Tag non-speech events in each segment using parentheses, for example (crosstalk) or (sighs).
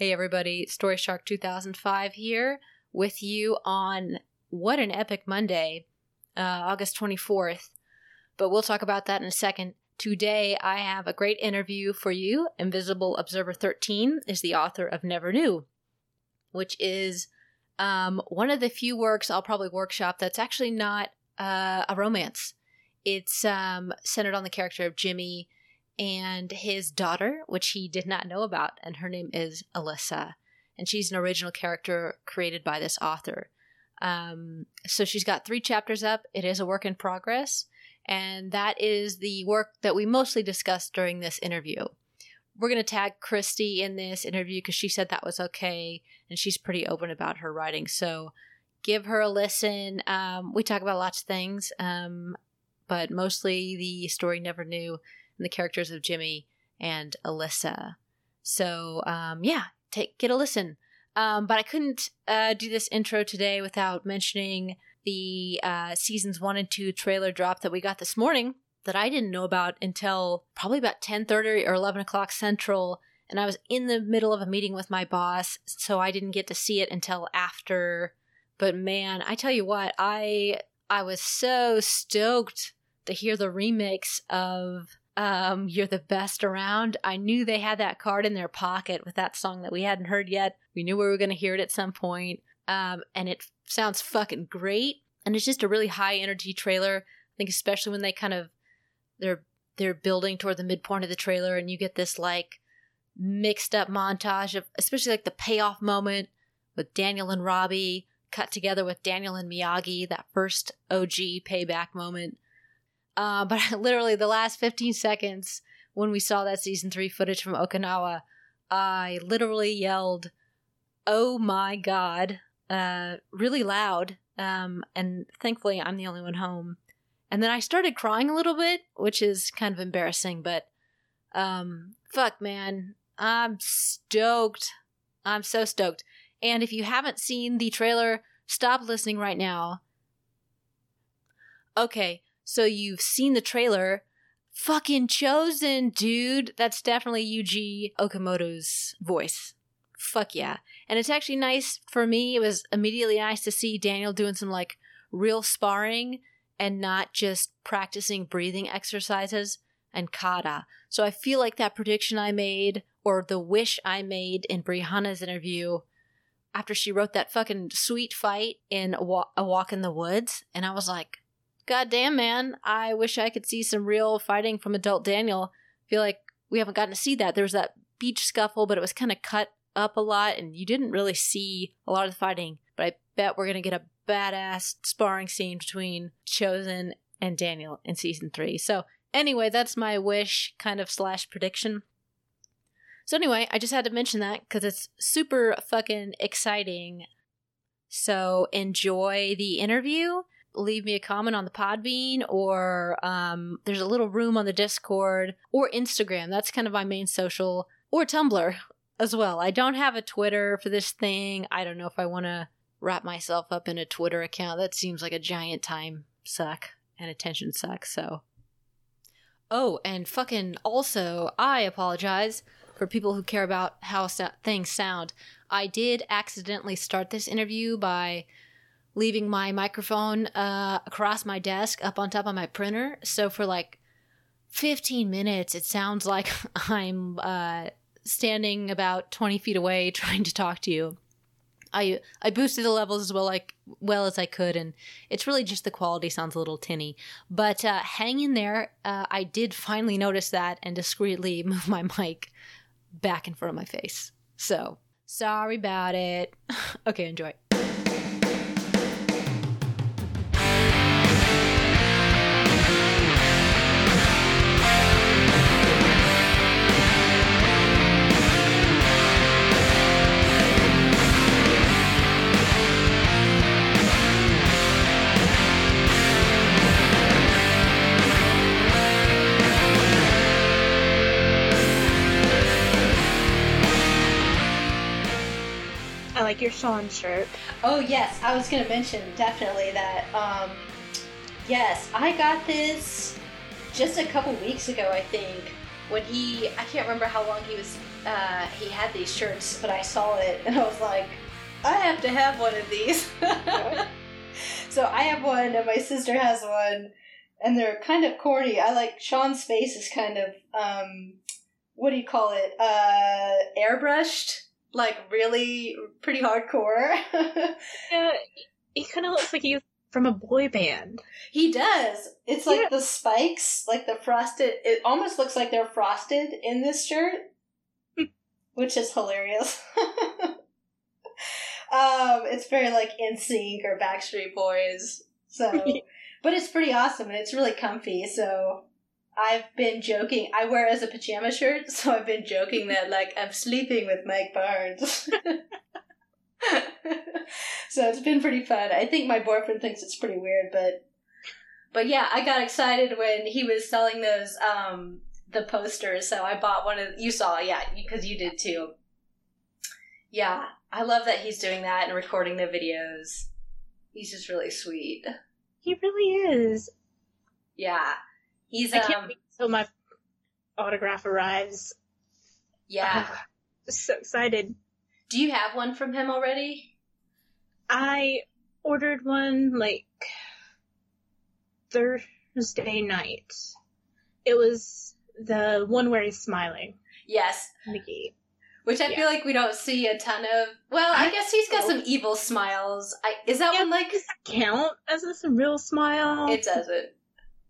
Hey everybody, Story Shark 2005 here with you on what an epic Monday, uh, August 24th. But we'll talk about that in a second. Today I have a great interview for you. Invisible Observer 13 is the author of Never Knew, which is um, one of the few works I'll probably workshop that's actually not uh, a romance. It's um, centered on the character of Jimmy and his daughter, which he did not know about, and her name is Alyssa. And she's an original character created by this author. Um, so she's got three chapters up. It is a work in progress, and that is the work that we mostly discussed during this interview. We're going to tag Christy in this interview because she said that was okay, and she's pretty open about her writing. So give her a listen. Um, we talk about lots of things, um, but mostly the story never knew and the characters of Jimmy and Alyssa. So um, yeah, take get a listen. Um, but I couldn't uh, do this intro today without mentioning the uh, seasons one and two trailer drop that we got this morning that I didn't know about until probably about ten thirty or eleven o'clock central, and I was in the middle of a meeting with my boss, so I didn't get to see it until after. But man, I tell you what, I I was so stoked to hear the remix of um, You're the Best Around. I knew they had that card in their pocket with that song that we hadn't heard yet. We knew we were going to hear it at some point. Um, and it sounds fucking great. And it's just a really high energy trailer. I think especially when they kind of they're they're building toward the midpoint of the trailer and you get this like mixed up montage of especially like the payoff moment with Daniel and Robbie cut together with Daniel and Miyagi, that first OG payback moment. Uh, but (laughs) literally the last 15 seconds when we saw that season three footage from Okinawa, I literally yelled, "Oh my god!" Uh, really loud. Um, and thankfully, I'm the only one home. And then I started crying a little bit, which is kind of embarrassing, but um, fuck, man, I'm stoked. I'm so stoked. And if you haven't seen the trailer, stop listening right now. Okay, so you've seen the trailer. Fucking Chozen, dude. That's definitely Yuji Okumoto's voice. Fuck yeah. And it's actually nice for me. It was immediately nice to see Daniel doing some like real sparring and not just practicing breathing exercises and kata. So I feel like that prediction I made or the wish I made in Brianna's interview after she wrote that fucking sweet fight in A Walk in the Woods. And I was like, God damn, man, I wish I could see some real fighting from adult Daniel. I feel like we haven't gotten to see that. There was that beach scuffle, but it was kind of cut up a lot, and you didn't really see a lot of the fighting. But I bet we're going to get a badass sparring scene between Chozen and Daniel in season three. So, anyway, that's my wish kind of slash prediction. So, anyway, I just had to mention that because it's super fucking exciting. So, enjoy the interview leave me a comment on the Podbean or um, there's a little room on the Discord or Instagram. That's kind of my main social or Tumblr as well. I don't have a Twitter for this thing. I don't know if I want to wrap myself up in a Twitter account. That seems like a giant time suck and attention suck. So, oh, and fucking also, I apologize for people who care about how things sound. I did accidentally start this interview by leaving my microphone uh, across my desk up on top of my printer. So for like 15 minutes, it sounds like (laughs) I'm uh, standing about 20 feet away (laughs) trying to talk to you. I I boosted the levels as well like well as I could, and it's really just the quality sounds a little tinny. But uh, hang in there. Uh, I did finally notice that and discreetly (laughs) move my mic back in front of my face. So sorry about it. okay, enjoy. Like your Sean shirt. Oh yes, I was gonna mention definitely that. Um, yes, I got this just a couple weeks ago, I think. When he, I can't remember how long he was uh, he had these shirts, but I saw it and I was like, I have to have one of these. (laughs) so I have one, and my sister has one, and they're kind of corny. I like Sean's face is kind of um, what do you call it? Uh, airbrushed, like really pretty hardcore. (laughs) Yeah, he kind of looks like he's from a boy band. He does. It's like Yeah. the spikes, like the frosted. It almost looks like they're frosted in this shirt, which is hilarious. (laughs) um, it's very like NSYNC or Backstreet Boys. So, (laughs) but it's pretty awesome and it's really comfy. So, I've been joking. I wear it as a pajama shirt, so I've been joking that like I'm sleeping with Mike Barnes. (laughs) so it's been pretty fun. I think my boyfriend thinks it's pretty weird, but but yeah, I got excited when he was selling those um the posters. So I bought one of you saw, yeah, because you did too. Yeah, I love that he's doing that and recording the videos. He's just really sweet. He really is. Yeah, he's I can't um wait until my autograph arrives. yeah. Ah, so excited. Do you have one from him already? I ordered one like Thursday night. It was the one where he's smiling, Yes, Mickey. which I Yeah. feel like we don't see a ton of. Well, I I guess he's got know. some evil smiles. I, is that Yeah, one like? Does that count as a real smile? It doesn't.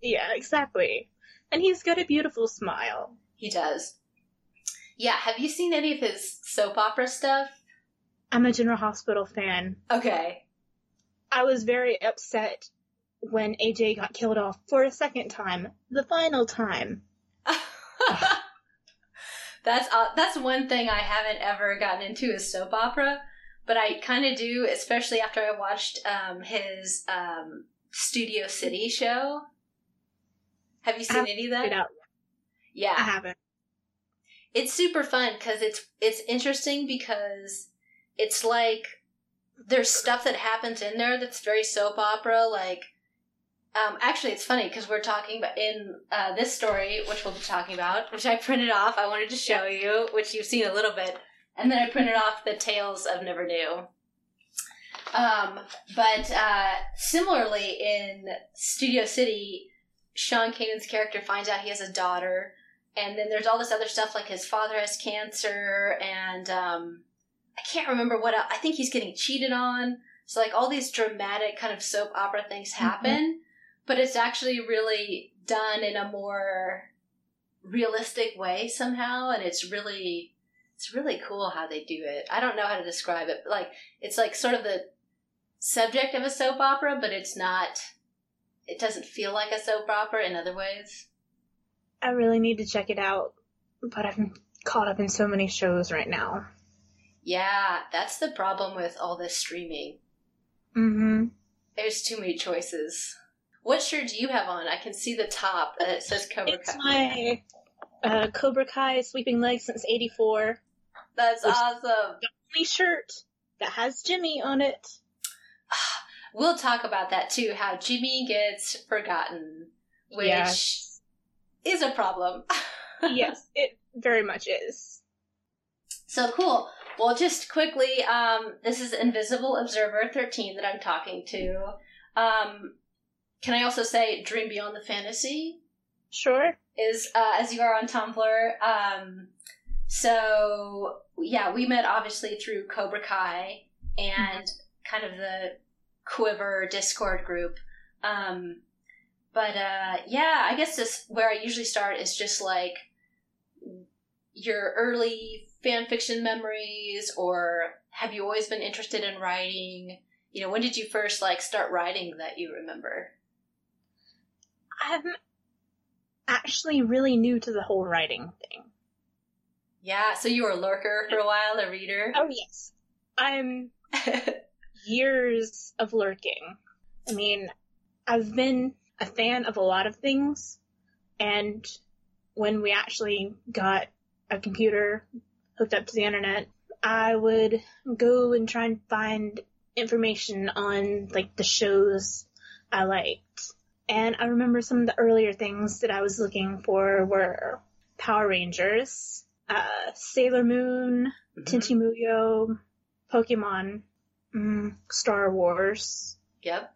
Yeah, exactly. And he's got a beautiful smile. He does. Yeah, have you seen any of his soap opera stuff? I'm a General Hospital fan. Okay. I was very upset when AJ got killed off for a second time, the final time. (laughs) that's uh, that's one thing I haven't ever gotten into is soap opera, but I kind of do, especially after I watched um, his um, Studio City show. Have you seen any of that? Yeah, I haven't. it's super fun because it's it's interesting because it's like there's stuff that happens in there that's very soap opera like um, actually it's funny because we're talking about in uh, this story which we'll be talking about which i printed off i wanted to show you which you've seen a little bit and then i printed off the tales of never knew um, but uh, similarly in studio city sean Kanan's character finds out he has a daughter and then there's all this other stuff like his father has cancer and um i can't remember what else. i think he's getting cheated on so like all these dramatic kind of soap opera things happen but it's actually really done in a more realistic way somehow and it's really it's really cool how they do it i don't know how to describe it but like it's like sort of the subject of a soap opera but it's not it doesn't feel like a soap opera in other ways I really need to check it out, but I'm caught up in so many shows right now. Yeah, that's the problem with all this streaming. Mm-hmm. There's too many choices. What shirt do you have on? I can see the top that it says Cobra It's Kai. my uh, Cobra Kai sweeping legs since '84. That's Which- The Only shirt that has Jimmy on it. (sighs) We'll talk about that too. How Jimmy gets forgotten, which Yes. is a problem. (laughs) yes, it very much is. So cool. Well, just quickly, um, this is Invisible Observer 13 that I'm talking to. Um, can I also say Dream Beyond the Fantasy? Sure. is uh, as you are on Tumblr. Um, so yeah, we met obviously through Cobra Kai and kind of the Quiver Discord group. Um, but uh, yeah, I guess this where I usually start is just like your early fan fiction memories, or have you always been interested in writing? You know, when did you first like start writing that you remember? I'm actually really new to the whole writing thing. Yeah, so you were a lurker for a while, a reader. Oh yes. I'm (laughs) years of lurking. I mean, I've been a fan of a lot of things, and when we actually got a computer hooked up to the internet, I would go and try and find information on like the shows I liked. And I remember some of the earlier things that I was looking for were Power Rangers. uh, Sailor Moon, Mhm. Tenchi Muyo, Pokemon, mm, Star Wars. Yep.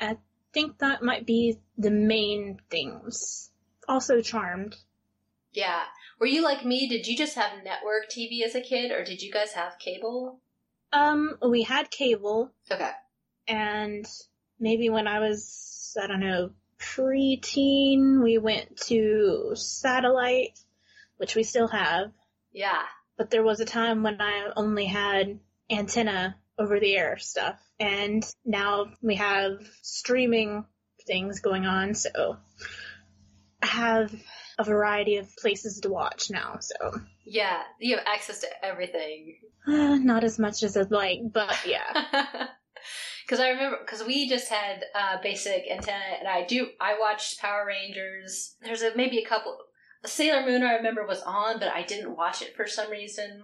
I think that might be the main things. Also Charmed. Yeah. Were you like me? Did you just have network TV as a kid, or did you guys have cable? Um, we had cable, Okay. and maybe when I was, I don't know, preteen, we went to satellite, which we still have. Yeah. But there was a time when I only had antenna over the air stuff, and now we have streaming things going on, so I have a variety of places to watch now, so Yeah. You have access to everything. uh, not as much as I'd like, but (laughs) yeah. Because I remember, because we just had uh, basic antenna, and I do, I watched Power Rangers. There's a, maybe a couple. Sailor Moon, I remember was on, but I didn't watch it for some reason.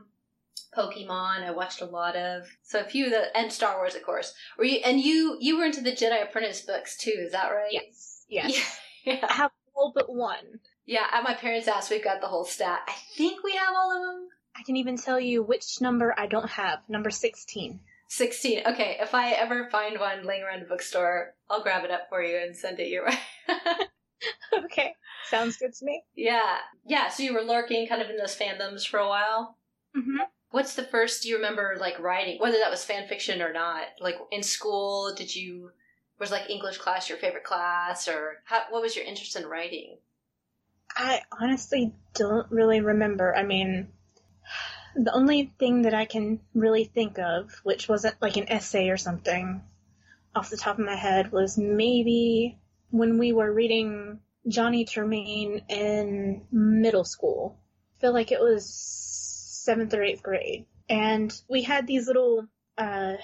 Pokemon, I watched a lot of. So a few of the, and Star Wars, of course. Were you, and you, you were into the Jedi Apprentice books too, is that right? Yes, yes. Yeah. (laughs) I have all but one. Yeah, at my parents' house, we've got the whole stat. I think we have all of them. I can even tell you which number I don't have. Number 16. 16. Okay, if I ever find one laying around a bookstore, I'll grab it up for you and send it your way. (laughs) okay. Sounds good to me. yeah. Yeah, so you were lurking kind of in those fandoms for a while. Mm-hmm. What's the first you remember like writing, whether that was fan fiction or not? Like in school, did you was like English class your favorite class or how, what was your interest in writing? I honestly don't really remember. I mean, the only thing that I can really think of, which wasn't like an essay or something off the top of my head, was maybe when we were reading Johnny Tremain in middle school. I feel like it was seventh or eighth grade. And we had these little uh,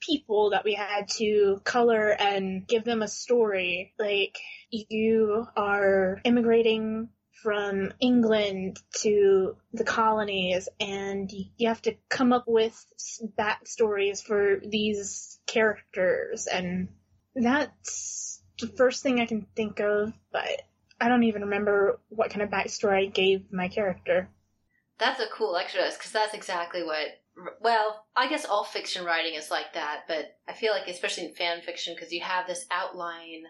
people that we had to color and give them a story. Like, you are immigrating from England to the colonies and you have to come up with backstories for these characters and that's the first thing I can think of, but I don't even remember what kind of backstory I gave my character. That's a cool exercise because that's exactly what. Well, I guess all fiction writing is like that, but I feel like especially in fan fiction because you have this outline,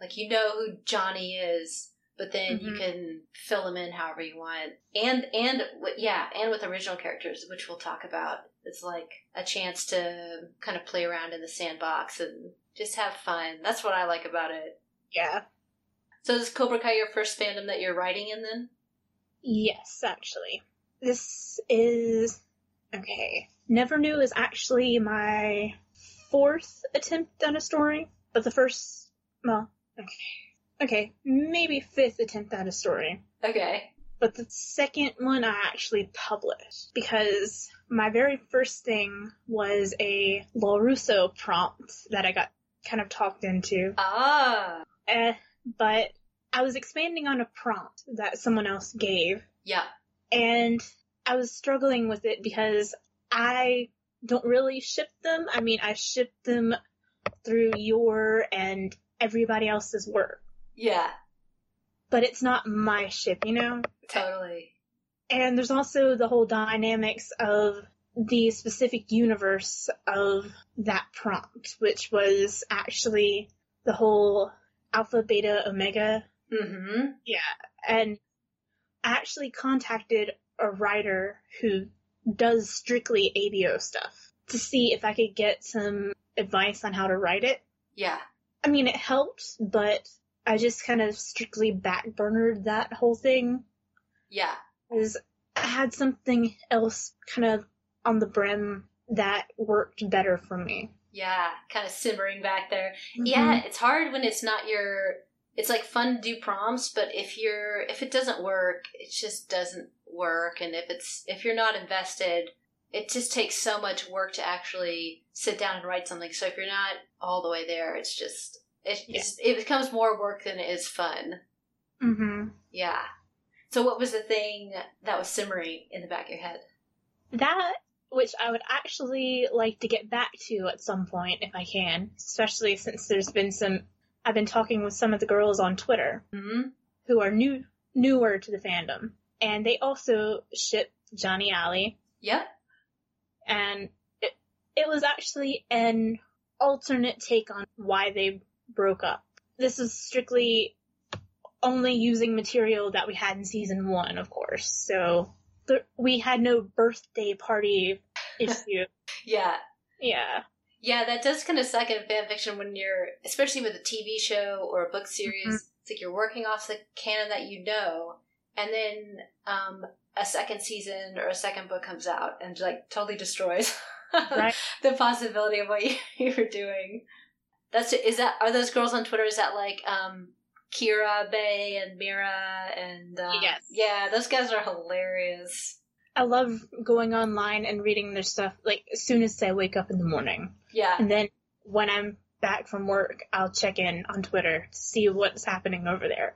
like you know who Johnny is, but then you Mhm. can fill them in however you want, and and yeah, and with original characters, which we'll talk about. It's like a chance to kind of play around in the sandbox and just have fun. That's what I like about it. Yeah. So is Cobra Kai your first fandom that you're writing in then? Yes, actually. This is okay. Never Knew is actually my fourth attempt at a story, but the first, well, okay, okay, maybe fifth attempt at a story. Okay. But the second one I actually published because my very first thing was a LaRusso prompt that I got kind of talked into. Ah. Eh, but I was expanding on a prompt that someone else gave Yeah. And I was struggling with it because I don't really ship them. I mean, I ship them through your and everybody else's work, Yeah. but it's not my ship, you know? Totally. And there's also the whole dynamics of the specific universe of that prompt, which was actually the whole alpha, beta, omega Mm-hmm. Yeah. And actually contacted a writer who does strictly ABO stuff to see if I could get some advice on how to write it. Yeah. I mean, it helped, but I just kind of strictly backburnered that whole thing Yeah. because I had something else kind of on the brim that worked better for me. Yeah. Kind of simmering back there. Mm-hmm. Yeah. It's hard when it's not your. It's like fun to do prompts, but if you're if it doesn't work, it just doesn't work. And if it's if you're not invested, it just takes so much work to actually sit down and write something. So if you're not all the way there, it's just it it's, it becomes more work than it is fun. Mm-hmm. Yeah. So what was the thing that was simmering in the back of your head? That, which I would actually like to get back to at some point if I can, especially since there's been some, I've been talking with some of the girls on Twitter Hmm. who are new, newer to the fandom. and they also ship Johnny Ali, Yep. and it, it was actually an alternate take on why they broke up. This is strictly only using material that we had in season one, of course. So we had no birthday party (laughs) issue. Yeah. yeah. Yeah, that does kind of suck in fan fiction when you're, especially with a TV show or a book series. Mhm. It's like you're working off the canon that you know, and then um, a second season or a second book comes out and like totally destroys (laughs) Right. the possibility of what (laughs) you, you were doing. That's is that are those girls on Twitter? Is that like um, Kira Bay and Mira and um, Yes. yeah, those guys are hilarious. I love going online and reading their stuff like as soon as I wake up in the morning. Yeah, And then when I'm back from work, I'll check in on Twitter to see what's happening over there.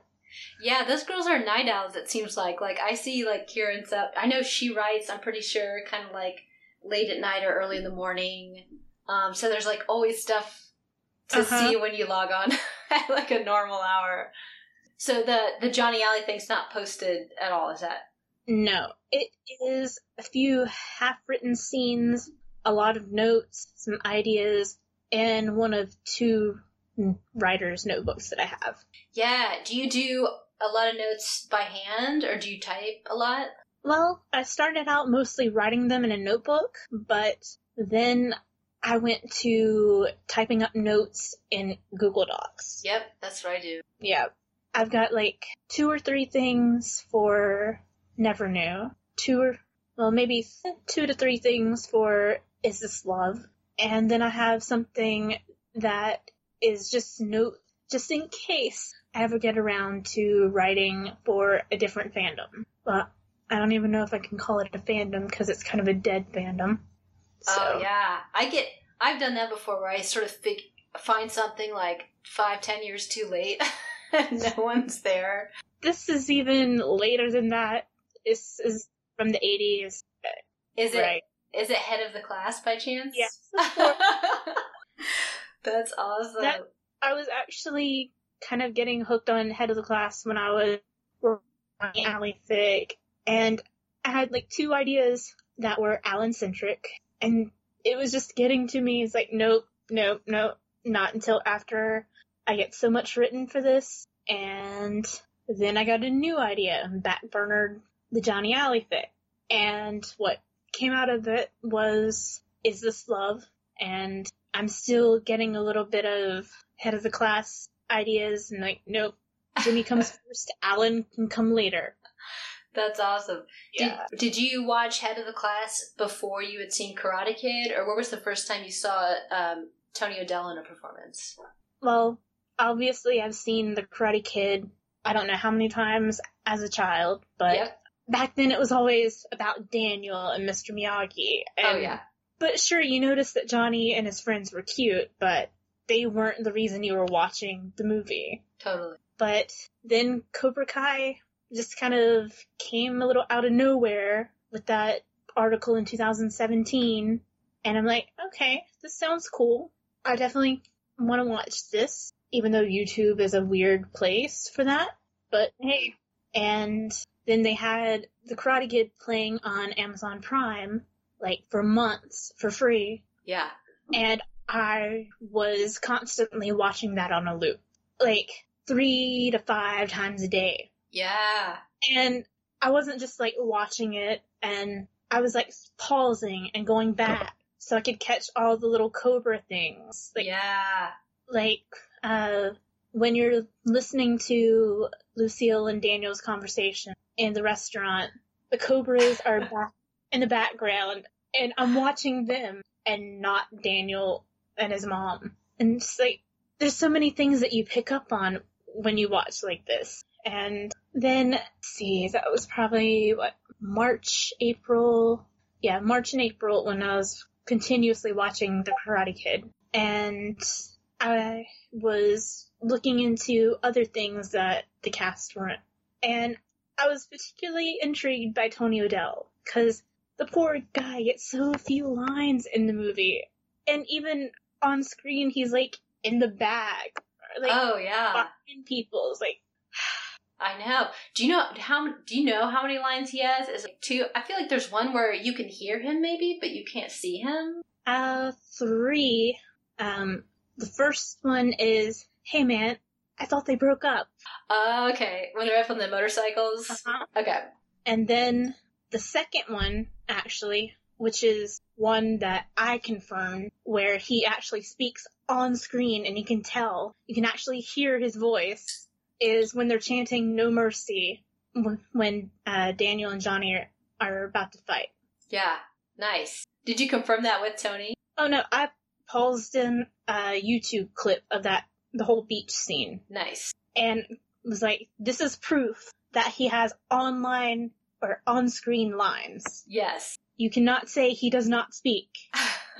Yeah, those girls are night owls. It seems like. Like I see, like Kieran's up. I know she writes. I'm pretty sure, kind of like late at night or early in the morning. Um, so there's like always stuff to Uh-huh. see when you log on (laughs) at like a normal hour. So the the Johnny Ali thing's not posted at all. Is that? No, it is a few half-written scenes, a lot of notes, some ideas, and one of two writers' notebooks that I have. Yeah. Do you do a lot of notes by hand or do you type a lot? Well, I started out mostly writing them in a notebook, but then I went to typing up notes in Google Docs. Yep, that's what I do. Yeah. I've got like two or three things for Never Knew. Two or, well, maybe two to three things for Is This Love? And then I have something that is just note, just in case I ever get around to writing for a different fandom. But I don't even know if I can call it a fandom because it's kind of a dead fandom. Oh, so, Oh yeah, I get. I've done that before, where I sort of fig- find something like five, ten years too late, (laughs) and no one's there. This is even later than that. This is from the 80s. Is it? Is it head of the class by chance? Yes. (laughs) That's awesome. That- I was actually kind of getting hooked on head of the class when I was working on Ali Fic, and I had like two ideas that were Alan centric, and it was just getting to me. It's like, nope, nope, nope, not until after I get so much written for this, and then I got a new idea and backburnered the Johnny Ali fic, and what came out of it was Is This Love? And I'm still getting a little bit of head of the class ideas and like, nope, Jimmy comes (laughs) first, Alan can come later. That's awesome. Yeah. Did, did you watch Head of the Class before you had seen Karate Kid, or what was the first time you saw um, Tony O'Dell in a performance? Well, obviously I've seen The Karate Kid, I don't know how many times as a child, but Yep. Back then it was always about Daniel and Mr. Miyagi. Oh, and, Oh yeah. But sure, you noticed that Johnny and his friends were cute, but they weren't the reason you were watching the movie. Totally. But then Cobra Kai just kind of came a little out of nowhere with that article in 2017. And I'm like, okay, this sounds cool. I definitely want to watch this, even though YouTube is a weird place for that. But hey. And then they had The Karate Kid playing on Amazon Prime, like for months for free Yeah. and I was constantly watching that on a loop, like three to five times a day. Yeah. And I wasn't just like watching it and I was like pausing and going back so I could catch all the little Cobra things. Like, yeah. like, uh, when you're listening to Lucille and Daniel's conversation in the restaurant, the Cobras are (laughs) back in the background and I'm watching them and not Daniel and his mom. And it's like, there's so many things that you pick up on when you watch like this. And then, see, that was probably what, March, April? Yeah, March and April when I was continuously watching The Karate Kid. And I was looking into other things that the cast weren't. And I was particularly intrigued by Tony O'Dell, because the poor guy gets so few lines in the movie. And even on screen, he's like in the back, or, like oh yeah. behind people. It's like, (sighs) I know. Do you know how? Do you know how many lines he has? Is it two? I feel like there's one where you can hear him maybe, but you can't see him. Uh, three. Um, the first one is, "Hey man, I thought they broke up." Uh, okay, when they're up on the motorcycles. Uh-huh. Okay. And then the second one, actually, which is one that I confirmed, where he actually speaks on screen and you can tell, you can actually hear his voice, is when they're chanting No Mercy when- uh, Daniel and Johnny are, are about to fight. Yeah. Nice. Did you confirm that with Tony? Oh no, I paused in a YouTube clip of that, the whole beach scene, Nice. and was like, this is proof that he has online or on-screen lines. Yes. You cannot say he does not speak. (laughs)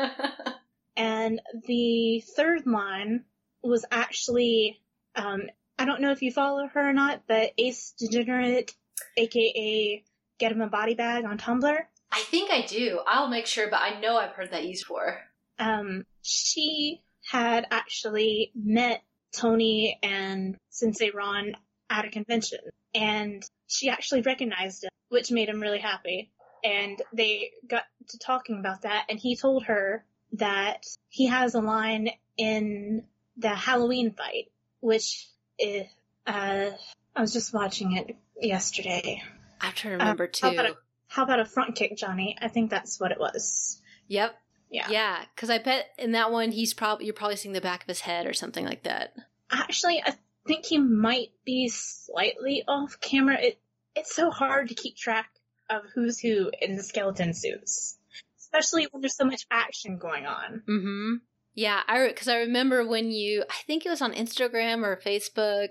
And the third line was actually, um, I don't know if you follow her or not, but Ace Degenerate, aka Get Him a Body Bag on Tumblr, I think I do. I'll make sure, but I know I've heard that used before. um, she had actually met Tony and Sensei Ron at a convention, and she actually recognized him, which made him really happy. And they got to talking about that, and he told her that he has a line in the Halloween fight, which is, uh, I was just watching it yesterday. I have to remember how too. about a- How about a front kick, Johnny? I think that's what it was. Yep. Yeah. Yeah, because I bet in that one he's probably you're probably seeing the back of his head or something like that. Actually, I think he might be slightly off camera. It it's so hard to keep track of who's who in the skeleton suits, especially when there's so much action going on. Mm-hmm. Yeah, I because I remember when you I think it was on Instagram or Facebook,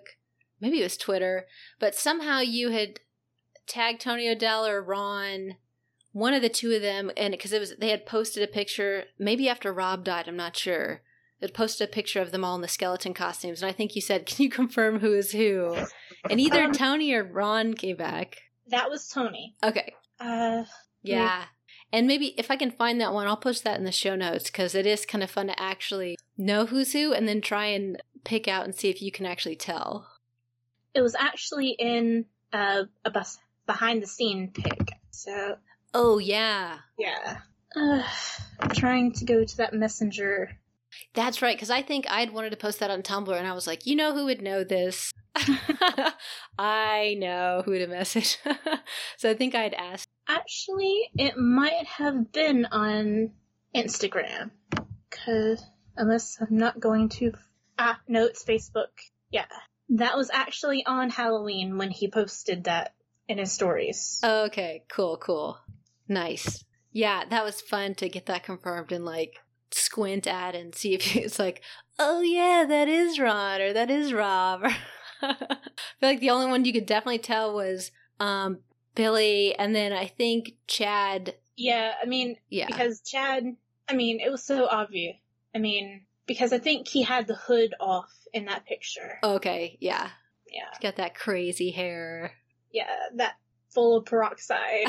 maybe it was Twitter, but somehow you had tagged Tony O'Dell or Ron, one of the two of them, and because it was they had posted a picture maybe after Rob died, I'm not sure. They posted a picture of them all in the skeleton costumes, and I think you said, (laughs) "Can you confirm who is who?" And either Um, Tony or Ron came back. That was Tony. Okay, Uh, yeah. And maybe if I can find that one, I'll post that in the show notes because it is kind of fun to actually know who's who and then try and pick out and see if you can actually tell. it was actually in uh, a bus behind the scene pic. So Oh, yeah. yeah, uh, I'm trying to go to that messenger. That's right. Because I think I'd wanted to post that on Tumblr and I was like, you know who would know this? (laughs) I know who to message. (laughs) so I think I'd ask. Actually, it might have been on Instagram. Cause, unless I'm not going to, ah, no, it's Facebook. Yeah. That was actually on Halloween when he posted that in his stories. Okay, cool, cool. Nice. Yeah, that was fun to get that confirmed and like squint at and see if (laughs) it's like, oh yeah, that is Ron or that is Rob. (laughs) I feel like the only one you could definitely tell was um Billy and then I think Chad. yeah, I mean, Yeah. because Chad, I mean, it was so obvious. I mean, because I think he had the hood off in that picture. Okay, yeah. Yeah. He's got that crazy hair. Yeah, that full of peroxide.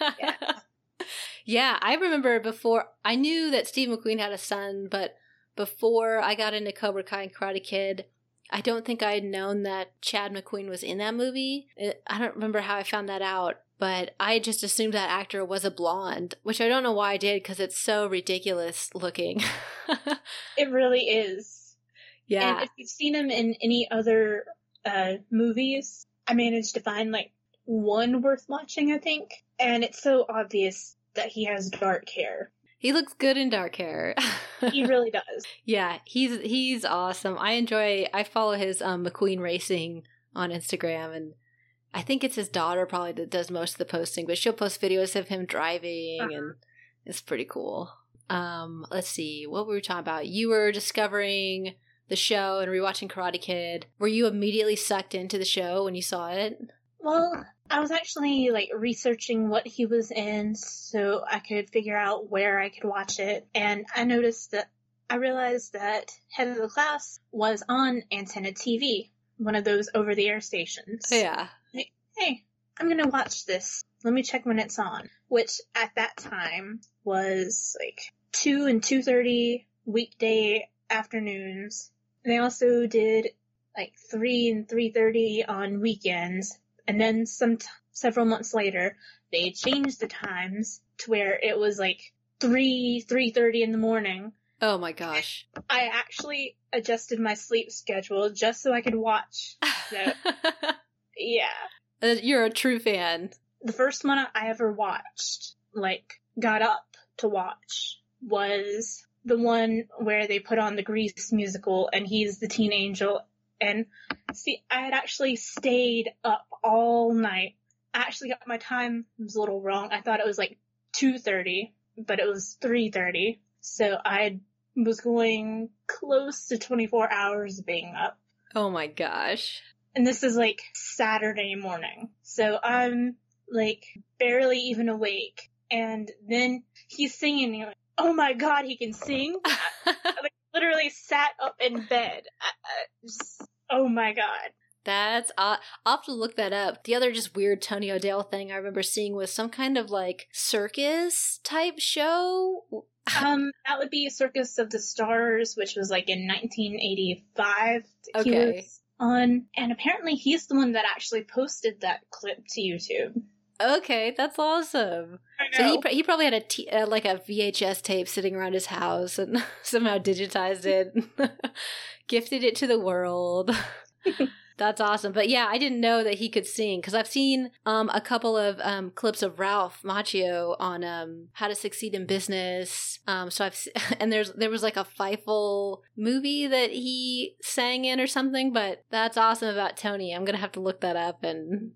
and- yeah. (laughs) yeah, I remember before I knew that Steve McQueen had a son, but before I got into Cobra Kai and Karate Kid, I don't think I had known that Chad McQueen was in that movie. I don't remember how I found that out, but I just assumed that actor was a blonde, which I don't know why I did because it's so ridiculous looking. (laughs) It really is. yeah. And if you've seen him in any other uh, movies, I managed to find like one worth watching, I think. And it's so obvious that he has dark hair. he looks good in dark hair. He (laughs) really does. Yeah, he's he's awesome. I enjoy. I follow his um, McQueen Racing on Instagram, and I think it's his daughter probably that does most of the posting. But she'll post videos of him driving, Uh-huh. and it's pretty cool. Um, let's see, what were we talking about? You were discovering the show and rewatching Karate Kid. Were you immediately sucked into the show when you saw it? Well, I was actually like researching what he was in so I could figure out where I could watch it. And I noticed that I realized that Head of the Class was on Antenna TV, one of those over the air stations. Oh, yeah. hey, I'm gonna watch this. Let me check when it's on. Which at that time was like two and two thirty weekday afternoons. They also did like 3 and 3.30 on weekends. And then some, t- several months later, they changed the times to where it was like 3, 3.30 in the morning. Oh my gosh. I actually adjusted my sleep schedule just so I could watch. (laughs) So, yeah. Uh, You're a true fan. The first one I ever watched, like, got up to watch was the one where they put on the Grease musical and he's the teen angel. And see, I had actually stayed up all night. I actually got my time was a little wrong. I thought it was like 2.30, but it was 3.30. So I was going close to 24 hours of being up. Oh my gosh. And this is like Saturday morning. So I'm like barely even awake. And then he's singing. and like, oh my god, he can sing. (laughs) I, like, literally sat up in bed. I, I just, oh my god. That's uh, I'll have to look that up. The other just weird Tony O'Dell thing I remember seeing was some kind of like circus type show. (laughs) Um, that would be Circus of the Stars, which was like in 1985. He Okay. on, and apparently he's the one that actually posted that clip to YouTube. Okay, that's awesome. So he he probably had a t- uh, like a VHS tape sitting around his house and (laughs) somehow digitized it, (laughs) gifted it to the world. (laughs) That's awesome. But yeah, I didn't know that he could sing because I've seen um, a couple of um, clips of Ralph Macchio on um, How to Succeed in Business. Um, so I've se- and there's there was like a Feifel movie that he sang in or something. But that's awesome about Tony. I'm gonna have to look that up and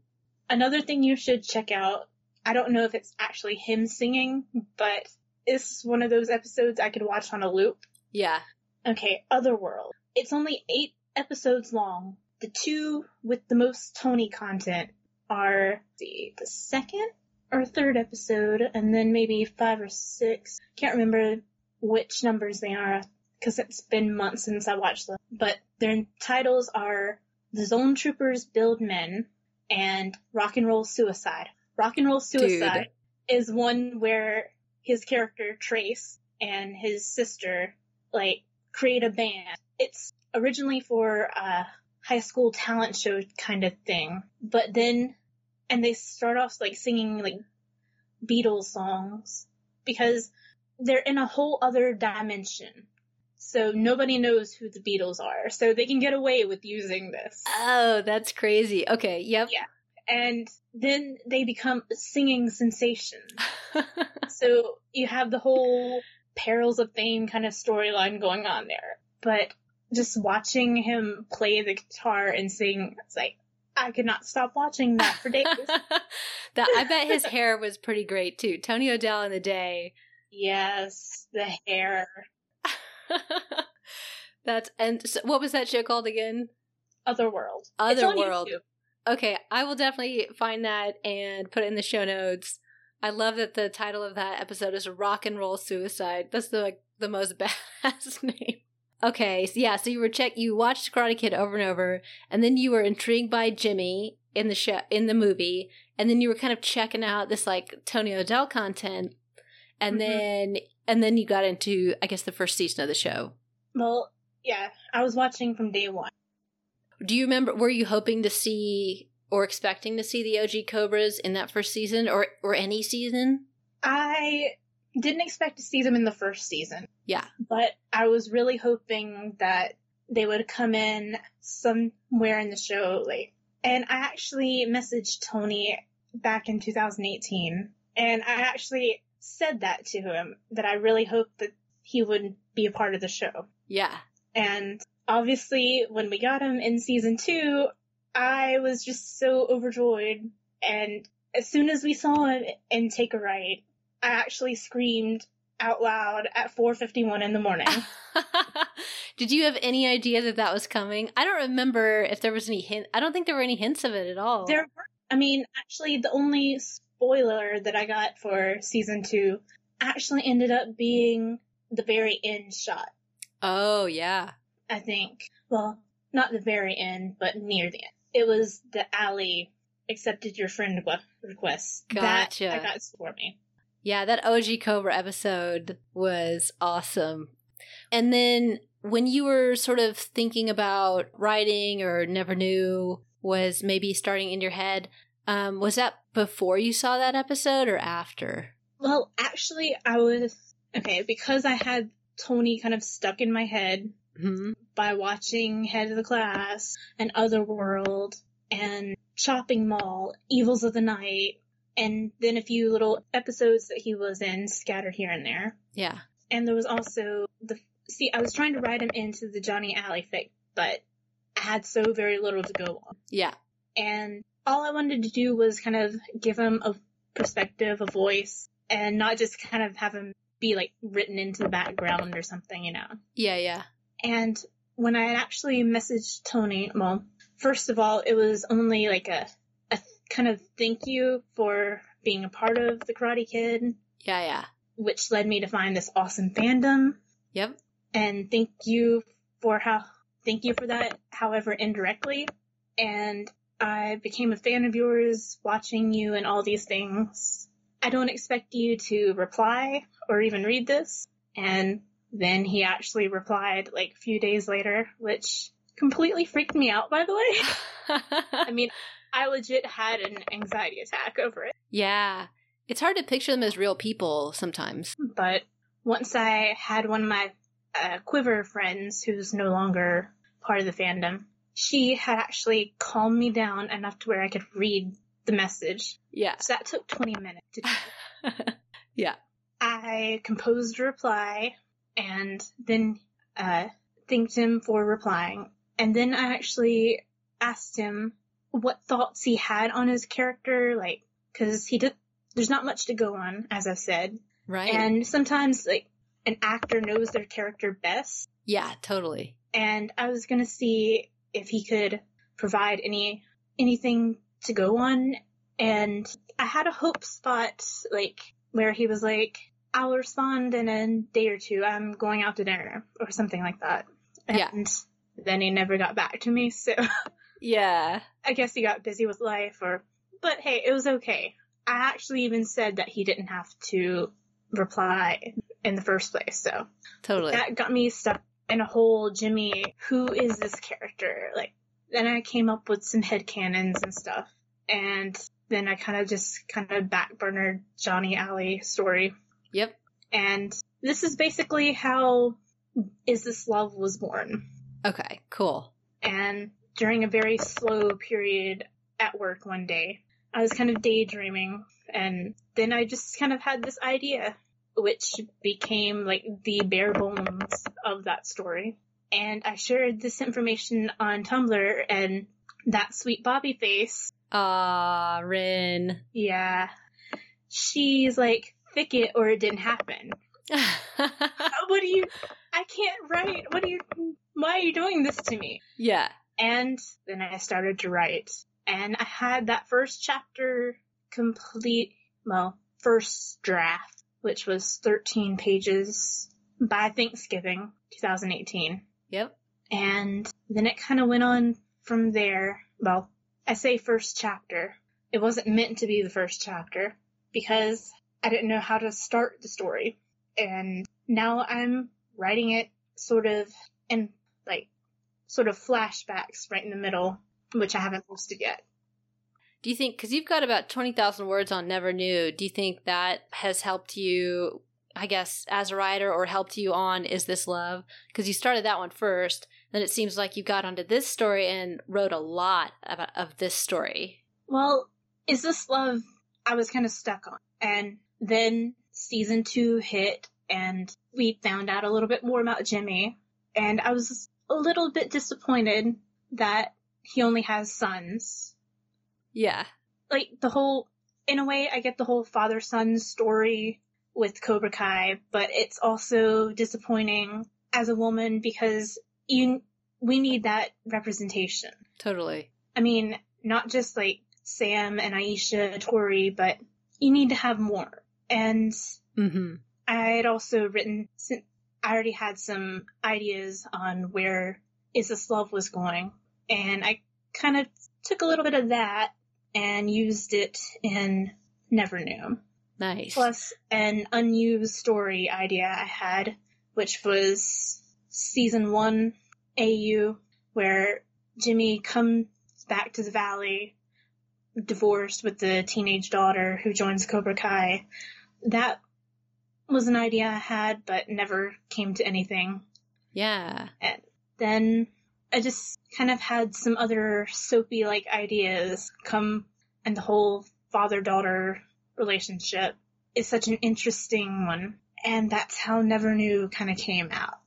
Another thing you should check out, I don't know if it's actually him singing, but it's one of those episodes I could watch on a loop. yeah. Okay, Otherworld. It's only eight episodes long. The two with the most Tony content are the, the second or third episode, and then maybe five or six. Can't remember which numbers they are because it's been months since I watched them. But their titles are The Zone Troopers Build Men and Rock and Roll Suicide. Rock and Roll Suicide is one where his character Trace and his sister like create a band. It's originally for a high school talent show kind of thing, but then and they start off like singing like Beatles songs because they're in a whole other dimension. So nobody knows who the Beatles are. So they can get away with using this. Oh, that's crazy. Okay. Yep. Yeah. And then they become a singing sensation. (laughs) So you have the whole perils of fame kind of storyline going on there. But just watching him play the guitar and sing, it's like, I could not stop watching that for days. (laughs) that I bet his (laughs) hair was pretty great too. Tony O'Dell in the day. yes, the hair. (laughs) That's and so what was that show called again? Otherworld. Otherworld. Okay, I will definitely find that and put it in the show notes. I love that the title of that episode is Rock and Roll Suicide. That's the like, the most (laughs) badass name. Okay, so yeah, so you were check you watched Karate Kid over and over, and then you were intrigued by Jimmy in the show in the movie, and then you were kind of checking out this like Tony O'Dell content, and Mhm. then and then you got into I guess the first season of the show. Well, yeah, I was watching from day one. Do you remember? Were you hoping to see or expecting to see the OG Cobras in that first season, or or any season? I didn't expect to see them in the first season. Yeah. But I was really hoping that they would come in somewhere in the show late. And I actually messaged Tony back in 2018 and I actually said that to him that I really hoped that he would be a part of the show. Yeah. And obviously when we got him in season two, I was just so overjoyed. And as soon as we saw him in Take a Right, I actually screamed out loud at 4.51 in the morning. (laughs) Did you have any idea that that was coming? I don't remember if there was any hint. I don't think there were any hints of it at all. There were, I mean, actually, the only spoiler that I got for season two actually ended up being the very end shot. oh yeah. I think. Well, not the very end, but near the end. It was the Ali accepted your friend request. Gotcha. That, that got for me. Yeah, that OG Cobra episode was awesome. And then when you were sort of thinking about writing or never knew was maybe starting in your head, um, was that before you saw that episode or after? Well, actually, I was okay because I had Tony kind of stuck in my head hmm by watching Head of the Class and Otherworld and Chopping Mall, Evils of the Night, and then a few little episodes that he was in scattered here and there. Yeah. And there was also the see, I was trying to write him into the Johnny Ali fic, but I had so very little to go on. Yeah. And all I wanted to do was kind of give him a perspective, a voice, and not just kind of have him be like written into the background or something, you know. Yeah, yeah. And when I actually messaged Tony, well, first of all, it was only like a, a kind of thank you for being a part of the Karate Kid, Yeah, yeah. which led me to find this awesome fandom. Yep. And thank you for how, thank you for that, however, indirectly. And I became a fan of yours, watching you and all these things. I don't expect you to reply or even read this. And then he actually replied like a few days later, which completely freaked me out, by the way. I mean, I legit had an anxiety attack over it. yeah. It's hard to picture them as real people sometimes. But once I had one of my uh, Quiver friends who's no longer part of the fandom, she had actually calmed me down enough to where I could read the message. Yeah. So that took 20 minutes to do. (laughs) yeah. I composed a reply and then uh, thanked him for replying. And then I actually asked him what thoughts he had on his character, like, cause he did, there's not much to go on, as I've said. Right. And sometimes, like, an actor knows their character best. yeah, totally. And I was gonna see if he could provide any, anything to go on. And I had a hope spot, like, where he was like, I'll respond in a day or two. I'm going out to dinner or something like that. Yeah. And then he never got back to me. (laughs) So Yeah. I guess he got busy with life or, but hey, it was okay. I actually even said that he didn't have to reply in the first place. So Totally. that got me stuck in a whole Jimmy, who is this character? Like, then I came up with some head headcanons and stuff. And then I kind of just kind of backburnered Johnny Ali story. Yep. And this is basically how Is This Love was born. Okay, cool. And during a very slow period at work one day, I was kind of daydreaming and then I just kind of had this idea, which became like the bare bones of that story. And I shared this information on Tumblr and that sweet Bobby face, Ah, Rin. yeah, she's like, thick it or it didn't happen. (laughs) What do you, I can't write. What are you, why are you doing this to me? yeah. And then I started to write. And I had that first chapter complete, well, first draft, which was 13 pages by Thanksgiving 2018. Yep. And then it kind of went on from there. Well, I say first chapter. It wasn't meant to be the first chapter because I didn't know how to start the story. And now I'm writing it sort of in like sort of flashbacks right in the middle, which I haven't posted yet. Do you think, because you've got about 20,000 words on Never Knew, do you think that has helped you, I guess, as a writer or helped you on Is This Love? Because you started that one first, then it seems like you got onto this story and wrote a lot of, of this story. Well, is this love I was kind of stuck on. And then season two hit and we found out a little bit more about Jimmy. And I was a little bit disappointed that he only has sons. Yeah. Like the whole, in a way, I get the whole father son story with Cobra Kai, but it's also disappointing as a woman because you, we need that representation. Totally. I mean, not just like Sam and Aisha, Tori, but you need to have more. And Mm-hmm. I had also written, since I already had some ideas on where Is This Love was going. And I kind of took a little bit of that and used it in Never Knew. Nice. Plus an unused story idea I had, which was season one AU where Jimmy comes back to the valley, divorced with the teenage daughter who joins Cobra Kai. That was an idea I had, but never came to anything. Yeah. And then I just kind of had some other soapy like ideas come and the whole father daughter relationship is such an interesting one. And that's how Never Knew kind of came out.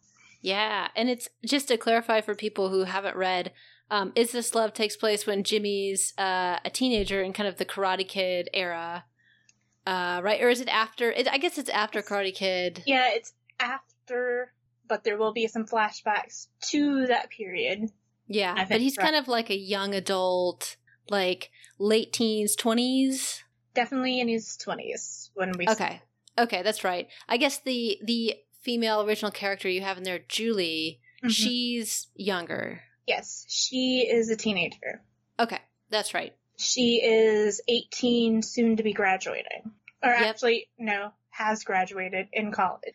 Yeah. And it's just to clarify for people who haven't read, um, Is This Love takes place when Jimmy's uh, a teenager in kind of the Karate Kid era. Uh, right? Or is it after? It, I guess it's after Karate Kid. Yeah, it's after, but there will be some flashbacks to that period. Yeah, I but he's so. kind of like a young adult, like late teens, 20s. Definitely in his 20s when we Okay. Okay, that's right. I guess the the female original character you have in there, Julie, Mhm. she's younger. Yes, she is a teenager. Okay, that's right. She is 18, soon to be graduating. Or Yep. actually, no, has graduated in college.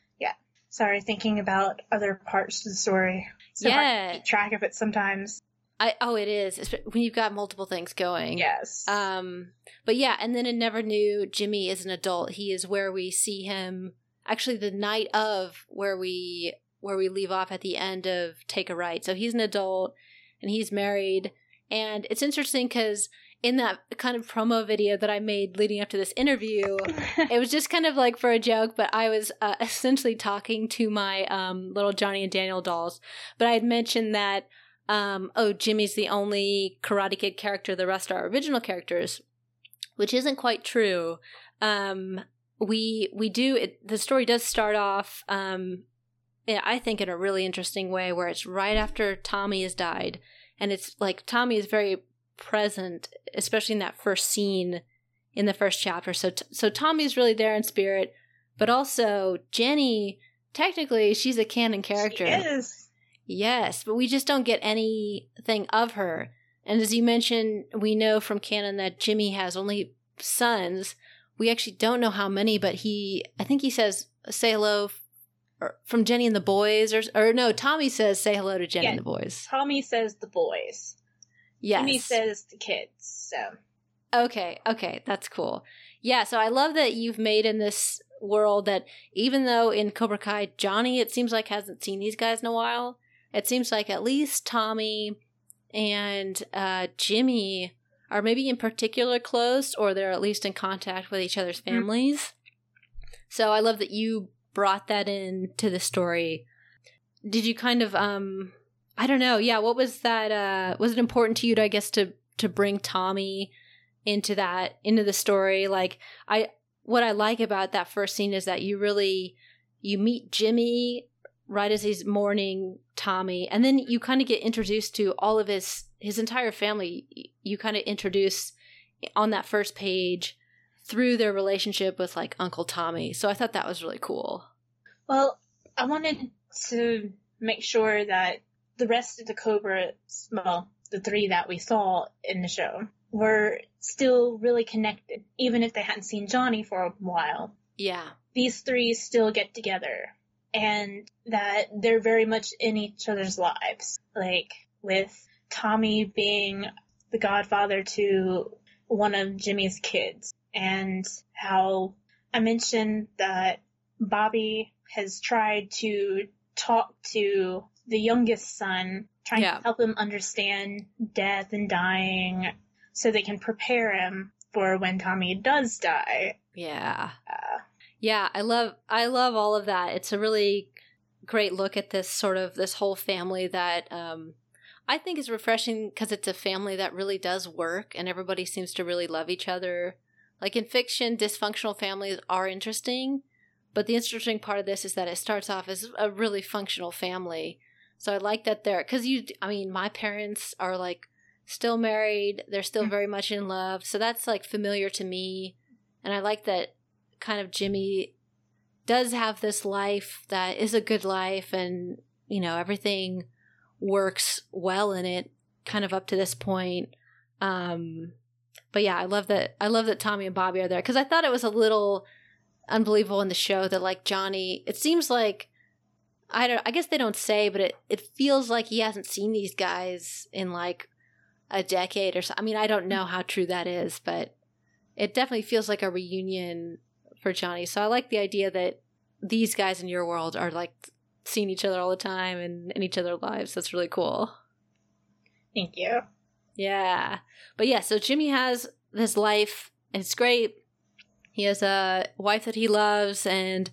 Sorry, thinking about other parts of the story. So Yeah. keep track of it sometimes. I oh it is when you've got multiple things going. Yes. Um but yeah, and then in Never Knew Jimmy is an adult. He is where we see him actually the night of where we where we leave off at the end of Take a Right. So he's an adult and he's married and it's interesting cuz in that kind of promo video that I made leading up to this interview, it was just kind of like for a joke, but I was uh, (laughs) essentially talking to my um, little Johnny and Daniel dolls. But I had mentioned that, um, oh, Jimmy's the only Karate Kid character, the rest are original characters, which isn't quite true. Um, we we do it, the story does start off, um, I think in a really interesting way, where it's right after Tommy has died, and it's like Tommy is very present, especially in that first scene in the first chapter. So t- so Tommy's really there in spirit, but also Jenny. Technically, she's a canon character. She is. Yes, but we just don't get anything of her. And as you mentioned, we know from canon that Jimmy has only sons. We actually don't know how many, but he, I think he says, say hello from Jenny and the boys, or, or no, Tommy says, say hello to Jenny Yeah. and the boys. Tommy says the boys. Yes. Jimmy says the kids. So Okay, okay, that's cool. Yeah, so I love that you've made in this world that even though in Cobra Kai, Johnny, it seems like hasn't seen these guys in a while, it seems like at least Tommy and uh, Jimmy are maybe in particular close or they're at least in contact with each other's families. So I love that you brought that in to the story. Did you kind of um I don't know, yeah, what was that uh was it important to you to I guess to to bring Tommy into that into the story? Like i what i like about that first scene is that you really you meet jimmy right as he's mourning tommy and then you kind of get introduced to all of his his entire family. You kind of introduce on that first page through their relationship with like uncle tommy. So i thought that was really cool. Well, I wanted to make sure that the rest of the Cobras, well, the three that we saw in the show, were still really connected, even if they hadn't seen Johnny for a while. yeah These three still get together, and that they're very much in each other's lives. Like, with Tommy being the godfather to one of Jimmy's kids, and how I mentioned that Bobby has tried to talk to the youngest son, trying Yeah. to help him understand death and dying so they can prepare him for when Tommy does die. yeah Uh, Yeah, I love I love all of that. It's a really great look at this sort of this whole family that um I think is refreshing because it's a family that really does work and everybody seems to really love each other. Like in fiction, dysfunctional families are interesting, but the interesting part of this is that it starts off as a really functional family. So I like that they're because you, I mean, my parents are like still married, they're still Mm. very much in love, so that's like familiar to me, and I like that kind of Jimmy does have this life that is a good life and you know everything works well in it kind of up to this point. Um but yeah i love that i love that tommy and bobby are there. Because i thought it was a little unbelievable in the show that like johnny it seems like I don't. I guess they don't say, but it it feels like he hasn't seen these guys in like a decade or so. I mean, I don't know how true that is, but it definitely feels like a reunion for Johnny. So I like the idea that these guys in your world are like seeing each other all the time and in each other's lives. That's really cool. Thank you. Yeah. But yeah, so Jimmy has this life and it's great. He has a wife that he loves and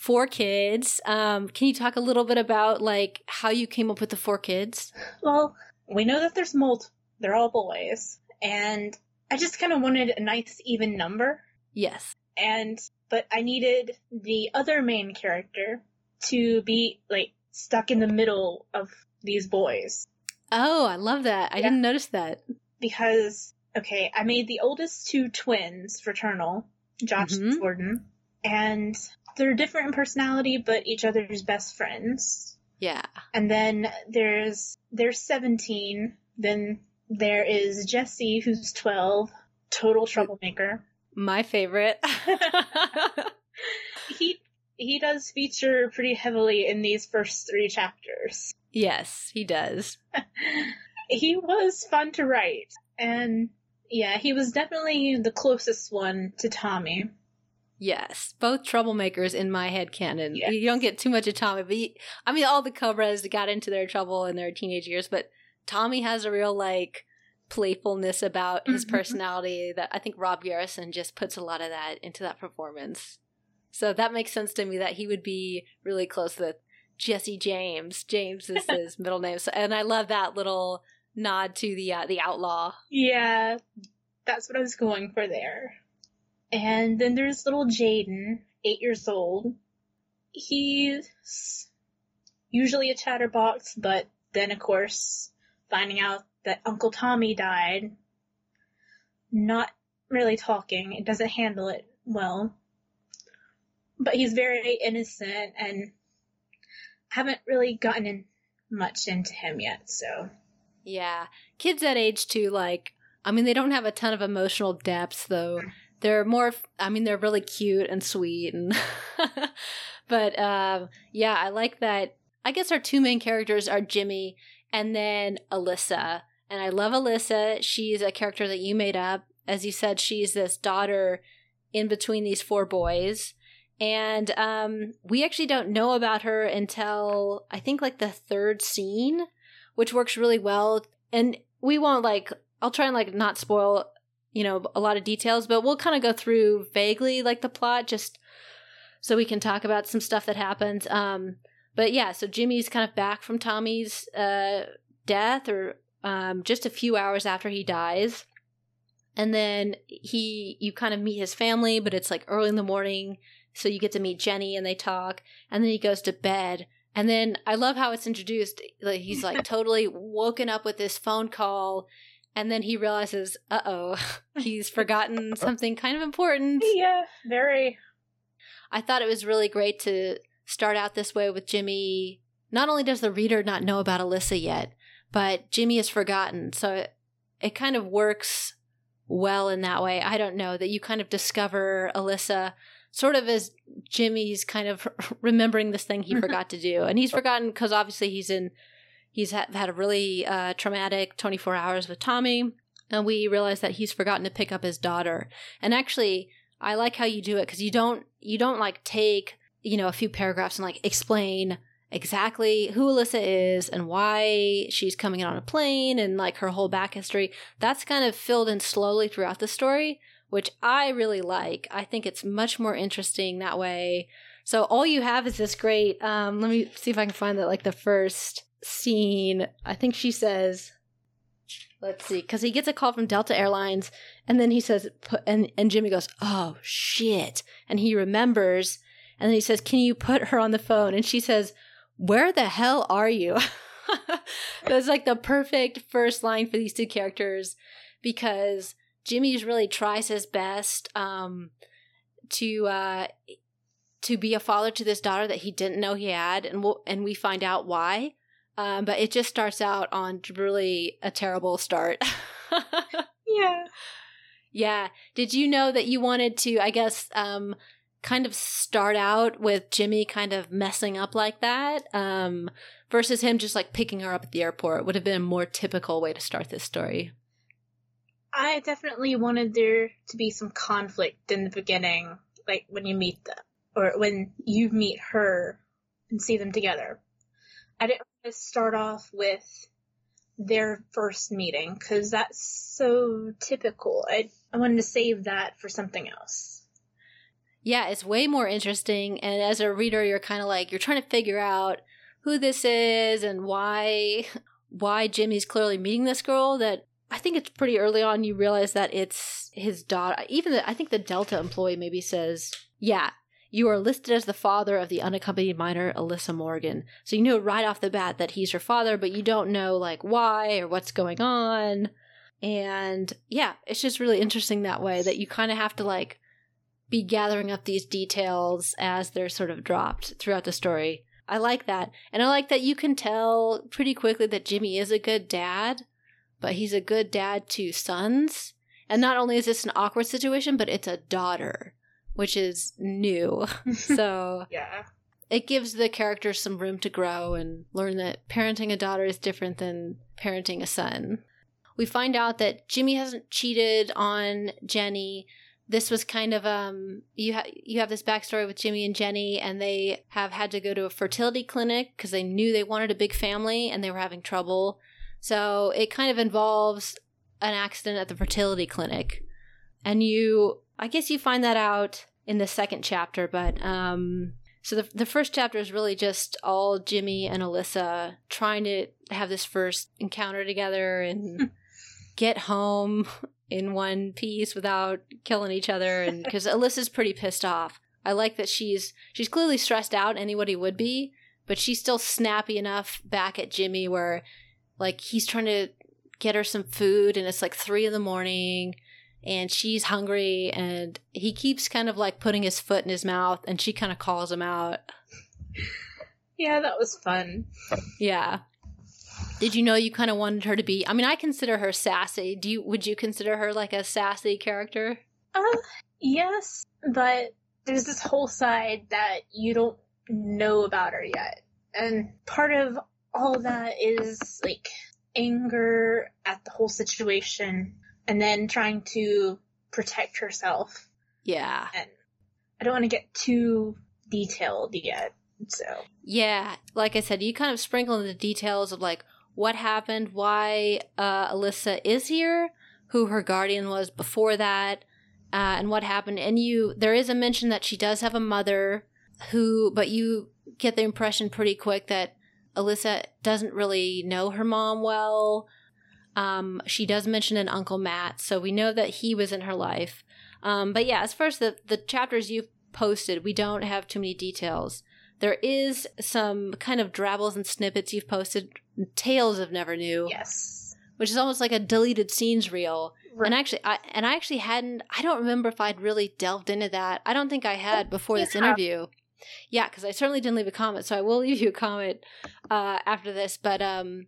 four kids. Um, can you talk a little bit about like how you came up with the four kids? Well, we know that there's multiple. They're all boys, and I just kind of wanted a nice even number. Yes. And but I needed the other main character to be like stuck in the middle of these boys. Oh, I love that. I Yeah. didn't notice that. because okay, I made the oldest two twins fraternal, Josh and Mhm. Jordan, and they're different in personality, but each other's best friends. Yeah. And then there's there's 17. Then there is Jesse, who's 12, total troublemaker. My favorite. (laughs) He he does feature pretty heavily in these first three chapters. yes, he does. (laughs) he was fun to write, and yeah, he was definitely the closest one to Tommy. Yes, both troublemakers in my head canon. Yes. You don't get too much of Tommy, but you, I mean, all the Cobras got into their trouble in their teenage years, but Tommy has a real like playfulness about his Mhm. personality that I think Rob Garrison just puts a lot of that into that performance. So that makes sense to me that he would be really close with Jesse James. James is his (laughs) middle name, so, and I love that little nod to the uh, the outlaw. Yeah, that's what I was going for there. And then there's little Jaden, eight years old. He's usually a chatterbox, but then of course, finding out that Uncle Tommy died, not really talking, it doesn't handle it well. But he's very innocent and haven't really gotten in much into him yet, so. Yeah. Kids that age too, like, I mean, they don't have a ton of emotional depth, though. They're more, I mean, they're really cute and sweet. And, (laughs) but, um, yeah, I like that. I guess our two main characters are Jimmy and then Alyssa. And I love Alyssa. She's a character that you made up. As you said, she's this daughter in between these four boys. And um, we actually don't know about her until I think like the third scene which works really well. And we won't like, I'll try and like not spoil, you know, a lot of details, but we'll kind of go through vaguely like the plot just so we can talk about some stuff that happens. Um, but yeah, so Jimmy's kind of back from Tommy's uh, death or um, just a few hours after he dies. And then he, you kind of meet his family, but it's like early in the morning. So you get to meet Jenny and they talk. And then he goes to bed. And then I love how it's introduced. Like he's like (laughs) totally woken up with this phone call, and then he realizes, uh oh, (laughs) he's (laughs) forgotten something kind of important. Yeah, very. I thought it was really great to start out this way with Jimmy. Not only does the reader not know about Alyssa yet, but Jimmy is forgotten. So it, it kind of works well in that way. I don't know that you kind of discover Alyssa sort of as Jimmy's kind of (laughs) remembering this thing he forgot to do. And he's forgotten because obviously he's in, he's had, had a really uh, traumatic 24 hours with Tommy. And we realize that he's forgotten to pick up his daughter. And actually, I like how you do it because you don't, you don't like take, you know, a few paragraphs and like explain exactly who Alyssa is and why she's coming in on a plane and like her whole back history. That's kind of filled in slowly throughout the story which I really like. I think it's much more interesting that way. So all you have is this great. Um, let me see if I can find that like the first scene. I think she says, "Let's see," because he gets a call from Delta Airlines, and then he says, and and Jimmy goes, "Oh shit," and he remembers, and then he says, "Can you put her on the phone?" And she says, "Where the hell are you?" (laughs) That's like the perfect first line for these two characters because Jimmy's really tries his best um, to uh, to be a father to this daughter that he didn't know he had, and we'll, and we find out why. Um, but it just starts out on really a terrible start. (laughs) Yeah. yeah. Did you know that you wanted to? I guess um, kind of start out with Jimmy kind of messing up like that um, versus him just like picking her up at the airport would have been a more typical way to start this story. I definitely wanted there to be some conflict in the beginning, like when you meet them, or when you meet her and see them together. I didn't to start off with their first meeting because that's so typical. I, I wanted to save that for something else. Yeah, it's way more interesting. And as a reader, you're kind of like, you're trying to figure out who this is and why (laughs) why Jimmy's clearly meeting this girl that I think it's pretty early on you realize that it's his daughter. Even the, I think the Delta employee maybe says, "Yeah, you are listed as the father of the unaccompanied minor Alyssa Morgan." So you know right off the bat that he's her father, but you don't know like why or what's going on. And yeah, it's just really interesting that way that you kind of have to like be gathering up these details as they're sort of dropped throughout the story. I like that. And I like that you can tell pretty quickly that Jimmy is a good dad but he's a good dad to sons. And not only is this an awkward situation, but it's a daughter, which is new. (laughs) so yeah. It gives the characters some room to grow and learn that parenting a daughter is different than parenting a son. We find out that Jimmy hasn't cheated on Jenny. This was kind of um you ha- you have this backstory with Jimmy and Jenny, and they have had to go to a fertility clinic because they knew they wanted a big family and they were having trouble. So it kind of involves an accident at the fertility clinic. And you, I guess you find that out in the second chapter, but, um, so the, the first chapter is really just all Jimmy and Alyssa trying to have this first encounter together and get home (laughs) in one piece without killing each other. And (laughs) because Alyssa's pretty pissed off. I like that she's, she's clearly stressed out. Anybody would be, but she's still snappy enough back at Jimmy where like he's trying to get her some food and it's like three in the morning and she's hungry and he keeps kind of like putting his foot in his mouth and she kind of calls him out. Yeah, that was fun. Yeah. Did you know you kind of wanted her to be I mean I consider her sassy. Do you would you consider her like a sassy character? Uh yes, but there's this whole side that you don't know about her yet. And part of all that is like anger at the whole situation and then trying to protect herself. Yeah. And I don't want to get too detailed yet. So Yeah, like I said, you kind of sprinkle in the details of like what happened, why uh, Alyssa is here, who her guardian was before that, uh, and what happened. And you, there is a mention that she does have a mother who, but you get the impression pretty quick that Alyssa doesn't really know her mom well. Um, she does mention an Uncle Matt, so we know that he was in her life. Um, but yeah, as far as the, the chapters you've posted, we don't have too many details. There is some kind of drabbles and snippets you've posted, Tales of Never Knew. Yes. Which is almost like a deleted scenes reel. Right. And actually, I and I actually hadn't. I don't remember if I'd really delved into that. I don't think I had Oh, before this have. interview. Yeah, because I certainly didn't leave a comment, so I will leave you a comment uh, after this. But um,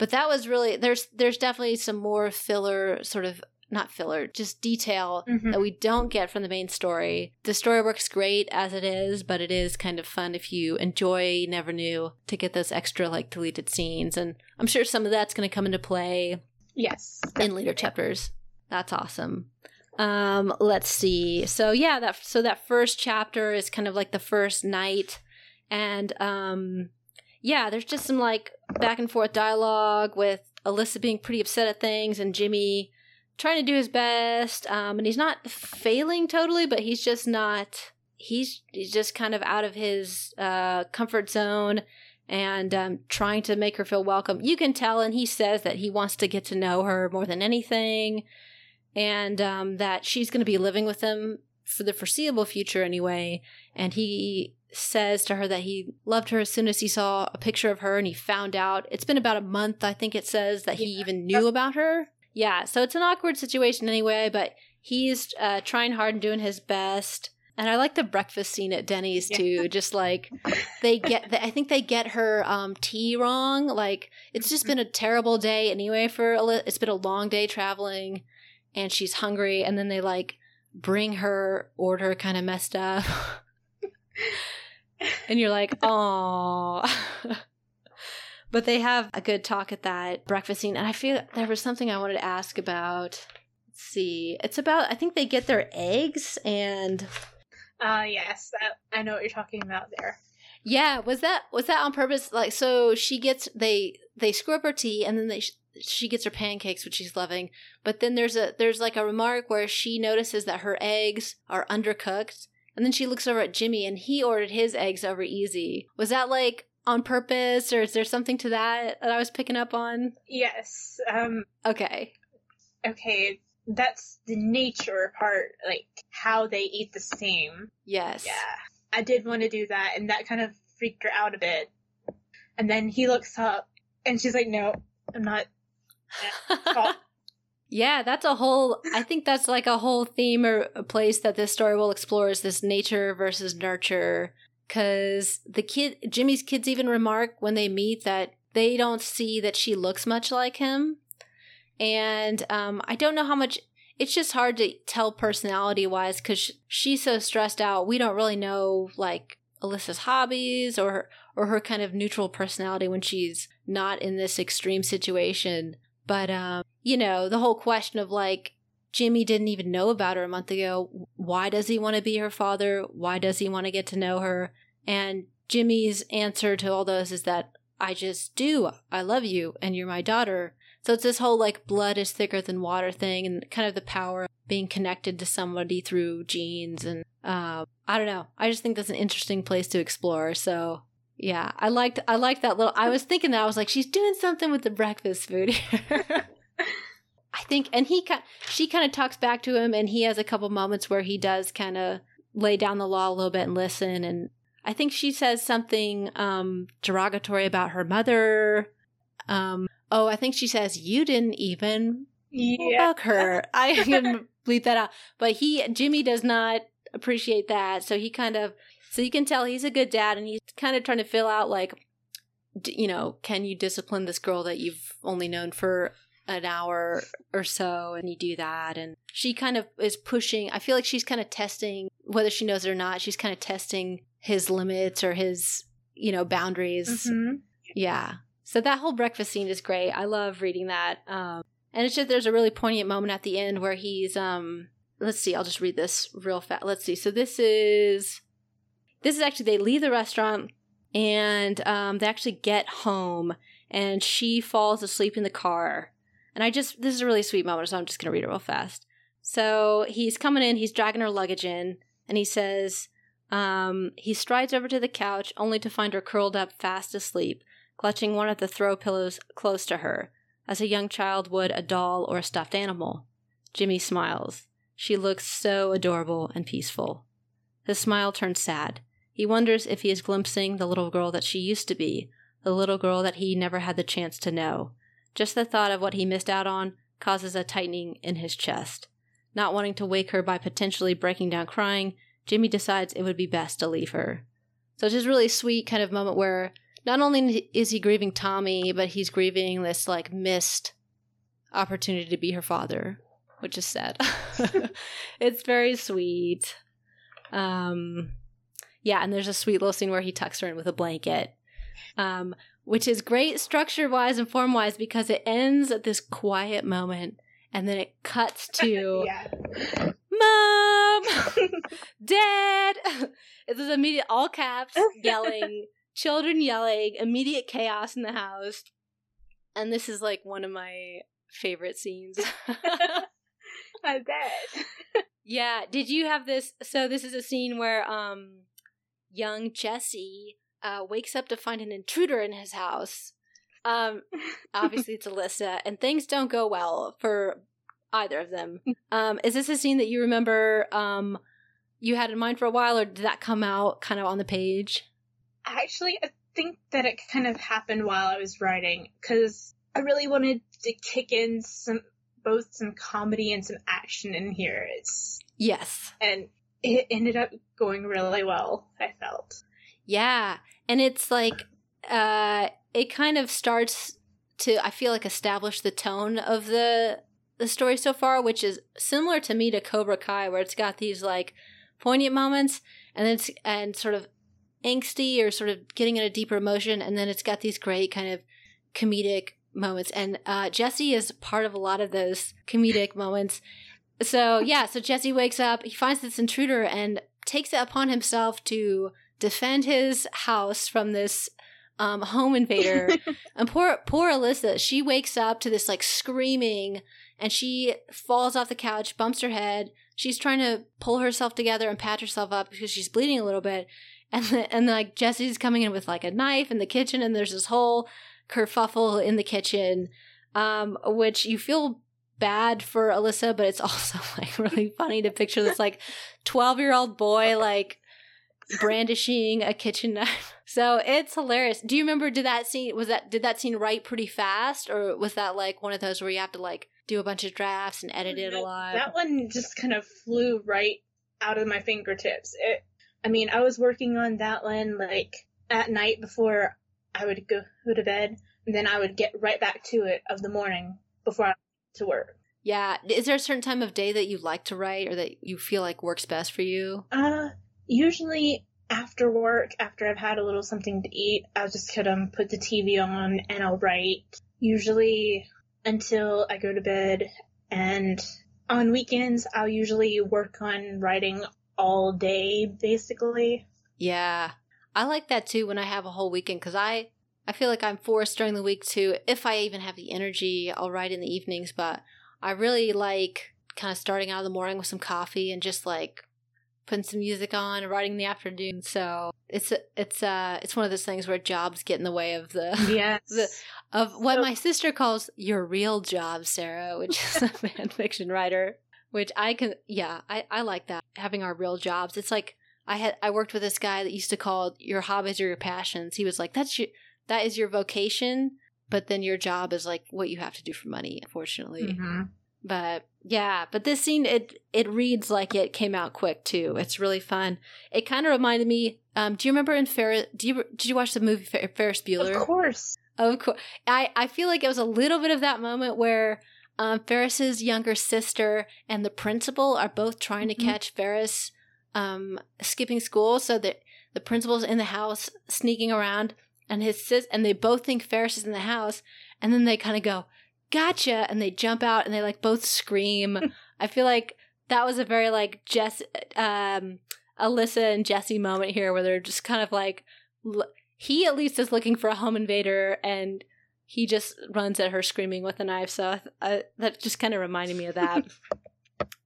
but that was really there's there's definitely some more filler sort of not filler, just detail Mhm. that we don't get from the main story. The story works great as it is, but it is kind of fun if you enjoy Never Knew to get those extra like deleted scenes, and I'm sure some of that's going to come into play Yes. in later chapters. That's awesome. Um, let's see. So yeah, that so that first chapter is kind of like the first night, and um, yeah, there's just some like back and forth dialogue with Alyssa being pretty upset at things and Jimmy trying to do his best. Um, and he's not failing totally, but he's just not. He's he's just kind of out of his uh, comfort zone and um, trying to make her feel welcome. You can tell, and he says that he wants to get to know her more than anything, and um, that she's going to be living with him for the foreseeable future anyway. And he says to her that he loved her as soon as he saw a picture of her, and he found out it's been about a month, I think it says, that he Yeah. even knew about her. Yeah, so it's an awkward situation anyway, but he's uh, trying hard and doing his best. And I like the breakfast scene at Denny's Yeah. too. Just like they get, I think they get her um, tea wrong. Like it's just been a terrible day anyway for. Ali- It's been a long day traveling, and she's hungry. And then they like bring her order kind of messed up. (laughs) and you're like, oh. (laughs) but they have a good talk at that breakfast scene. And I feel there was something I wanted to ask about. Let's see. It's about, I think they get their eggs and. Uh, yes, that, I know what you're talking about there. Yeah, was that was that on purpose? Like, so she gets they they screw up her tea, and then they she gets her pancakes, which she's loving. But then there's a there's like a remark where she notices that her eggs are undercooked, and then she looks over at Jimmy, and he ordered his eggs over easy. Was that like on purpose, or is there something to that that I was picking up on? Yes. Um. Okay. Okay. That's the nature part, like how they eat the same. Yes. Yeah. I did want to do that, and that kind of freaked her out a bit. And then he looks up, and she's like, "No, I'm not." (laughs) yeah, that's a whole. I think that's like a whole theme or a place that this story will explore is this nature versus nurture. Because the kid, Jimmy's kids, even remark when they meet that they don't see that she looks much like him, and um, I don't know how much it's just hard to tell personality wise because she's so stressed out. We don't really know like Alyssa's hobbies or or her kind of neutral personality when she's not in this extreme situation. But um, you know, the whole question of like Jimmy didn't even know about her a month ago. Why does he want to be her father? Why does he want to get to know her? And Jimmy's answer to all those is that I just do. I love you and you're my daughter. So it's this whole like blood is thicker than water thing and kind of the power of being connected to somebody through genes. And uh, I don't know. I just think that's an interesting place to explore. So yeah, I liked, I liked that little, I was thinking that I was like, she's doing something with the breakfast food here. (laughs) I think, and he kind, she kind of talks back to him, and he has a couple moments where he does kind of lay down the law a little bit and listen. And I think she says something um, derogatory about her mother. Um, Oh, I think she says you didn't even yeah. fuck her. (laughs) I can bleep that out. But he, Jimmy, does not appreciate that. So he kind of, so you can tell he's a good dad, and he's kind of trying to fill out like, you know, can you discipline this girl that you've only known for an hour or so and you do that and she kind of is pushing i feel like she's kind of testing whether she knows it or not she's kind of testing his limits or his you know boundaries mm-hmm. yeah so that whole breakfast scene is great. I love reading that. Um, and it's just there's a really poignant moment at the end where he's um let's see, I'll just read this real fast. Let's see. So this is this is actually they leave the restaurant and um they actually get home and she falls asleep in the car. And I just this is a really sweet moment, so I'm just gonna read it real fast. So he's coming in, he's dragging her luggage in, and he says, um, he strides over to the couch only to find her curled up fast asleep clutching one of the throw pillows close to her, as a young child would a doll or a stuffed animal. Jimmy smiles. She looks so adorable and peaceful. His smile turns sad. He wonders if he is glimpsing the little girl that she used to be, the little girl that he never had the chance to know. Just the thought of what he missed out on causes a tightening in his chest. Not wanting to wake her by potentially breaking down crying, Jimmy decides it would be best to leave her. So it's just really sweet kind of moment where not only is he grieving Tommy, but he's grieving this like missed opportunity to be her father, which is sad. (laughs) (laughs) it's very sweet. Um, yeah, and there's a sweet little scene where he tucks her in with a blanket, um, which is great structure wise and form wise because it ends at this quiet moment and then it cuts to (laughs) mom, (laughs) dad. (laughs) It's this immediate all caps yelling children yelling, immediate chaos in the house. And this is like one of my favorite scenes. I bet. yeah. Did you have this? So this is a scene where um, young Jesse uh, wakes up to find an intruder in his house. Um, (laughs) obviously, it's Alyssa, and things don't go well for either of them. (laughs) Um, is this a scene that you remember um, you had in mind for a while, or did that come out kind of on the page? Actually, I think that it kind of happened while I was writing because I really wanted to kick in some both some comedy and some action in here. It's yes, and it ended up going really well. I felt. Yeah, and it's like uh, it kind of starts to I feel like establish the tone of the the story so far, which is similar to me to Cobra Kai, where it's got these like poignant moments and then it's and sort of angsty or sort of getting in a deeper emotion, and then it's got these great kind of comedic moments. And uh, Jesse is part of a lot of those comedic moments. So yeah, so Jesse wakes up, he finds this intruder and takes it upon himself to defend his house from this um, home invader. (laughs) and poor poor Alyssa, she wakes up to this like screaming and she falls off the couch, bumps her head. She's trying to pull herself together and patch herself up because she's bleeding a little bit. And the, and like Jesse's coming in with like a knife in the kitchen, and there's this whole kerfuffle in the kitchen, um, which you feel bad for Alyssa, but it's (laughs) also like really funny to picture this like 12 year old boy like brandishing a kitchen knife. (laughs) So it's hilarious. Do you remember did that scene was that did that scene write pretty fast or was that like one of those where you have to like do a bunch of drafts and edit it a lot? That one just kind of flew right out of my fingertips. It I mean, I was working on that one like at night before I would go, go to bed, and then I would get right back to it of the morning before I to work. Yeah. Is there a certain time of day that you like to write or that you feel like works best for you? Uh, usually after work, after I've had a little something to eat, I'll just kind of put the TV on and I'll write. Usually until I go to bed, and on weekends, I'll usually work on writing all day, basically. Yeah. I like that too when I have a whole weekend because I I feel like I'm forced during the week to if I even have the energy, I'll write in the evenings, but I really like kind of starting out of the morning with some coffee and just like putting some music on and writing in the afternoon. So it's it's uh it's one of those things where jobs get in the way of the (laughs) yes the of what so, my sister calls your real job, Sarah, which is a (laughs) fan fiction writer. Which I can yeah, I, I like that. Having our real jobs. It's like I had I worked with this guy that used to call your hobbies or your passions. He was like, That's your that is your vocation, but then your job is like what you have to do for money, unfortunately. Mm-hmm. But yeah, but this scene it it reads like it came out quick too. It's really fun. It kind of reminded me. Um, do you remember in Ferris? Do you did you watch the movie Fer- Ferris Bueller? Of course. Of course. I I feel like it was a little bit of that moment where um, Ferris's younger sister and the principal are both trying mm-hmm. to catch Ferris um, skipping school, so that the principal's in the house sneaking around, and his sis and they both think Ferris is in the house, and then they kind of go gotcha and they jump out and they like both scream. (laughs) I feel like that was a very like jess um alyssa and jesse moment here where they're just kind of like he at least is looking for a home invader and he just runs at her screaming with a knife so I, that just kind of reminded me of that. (laughs)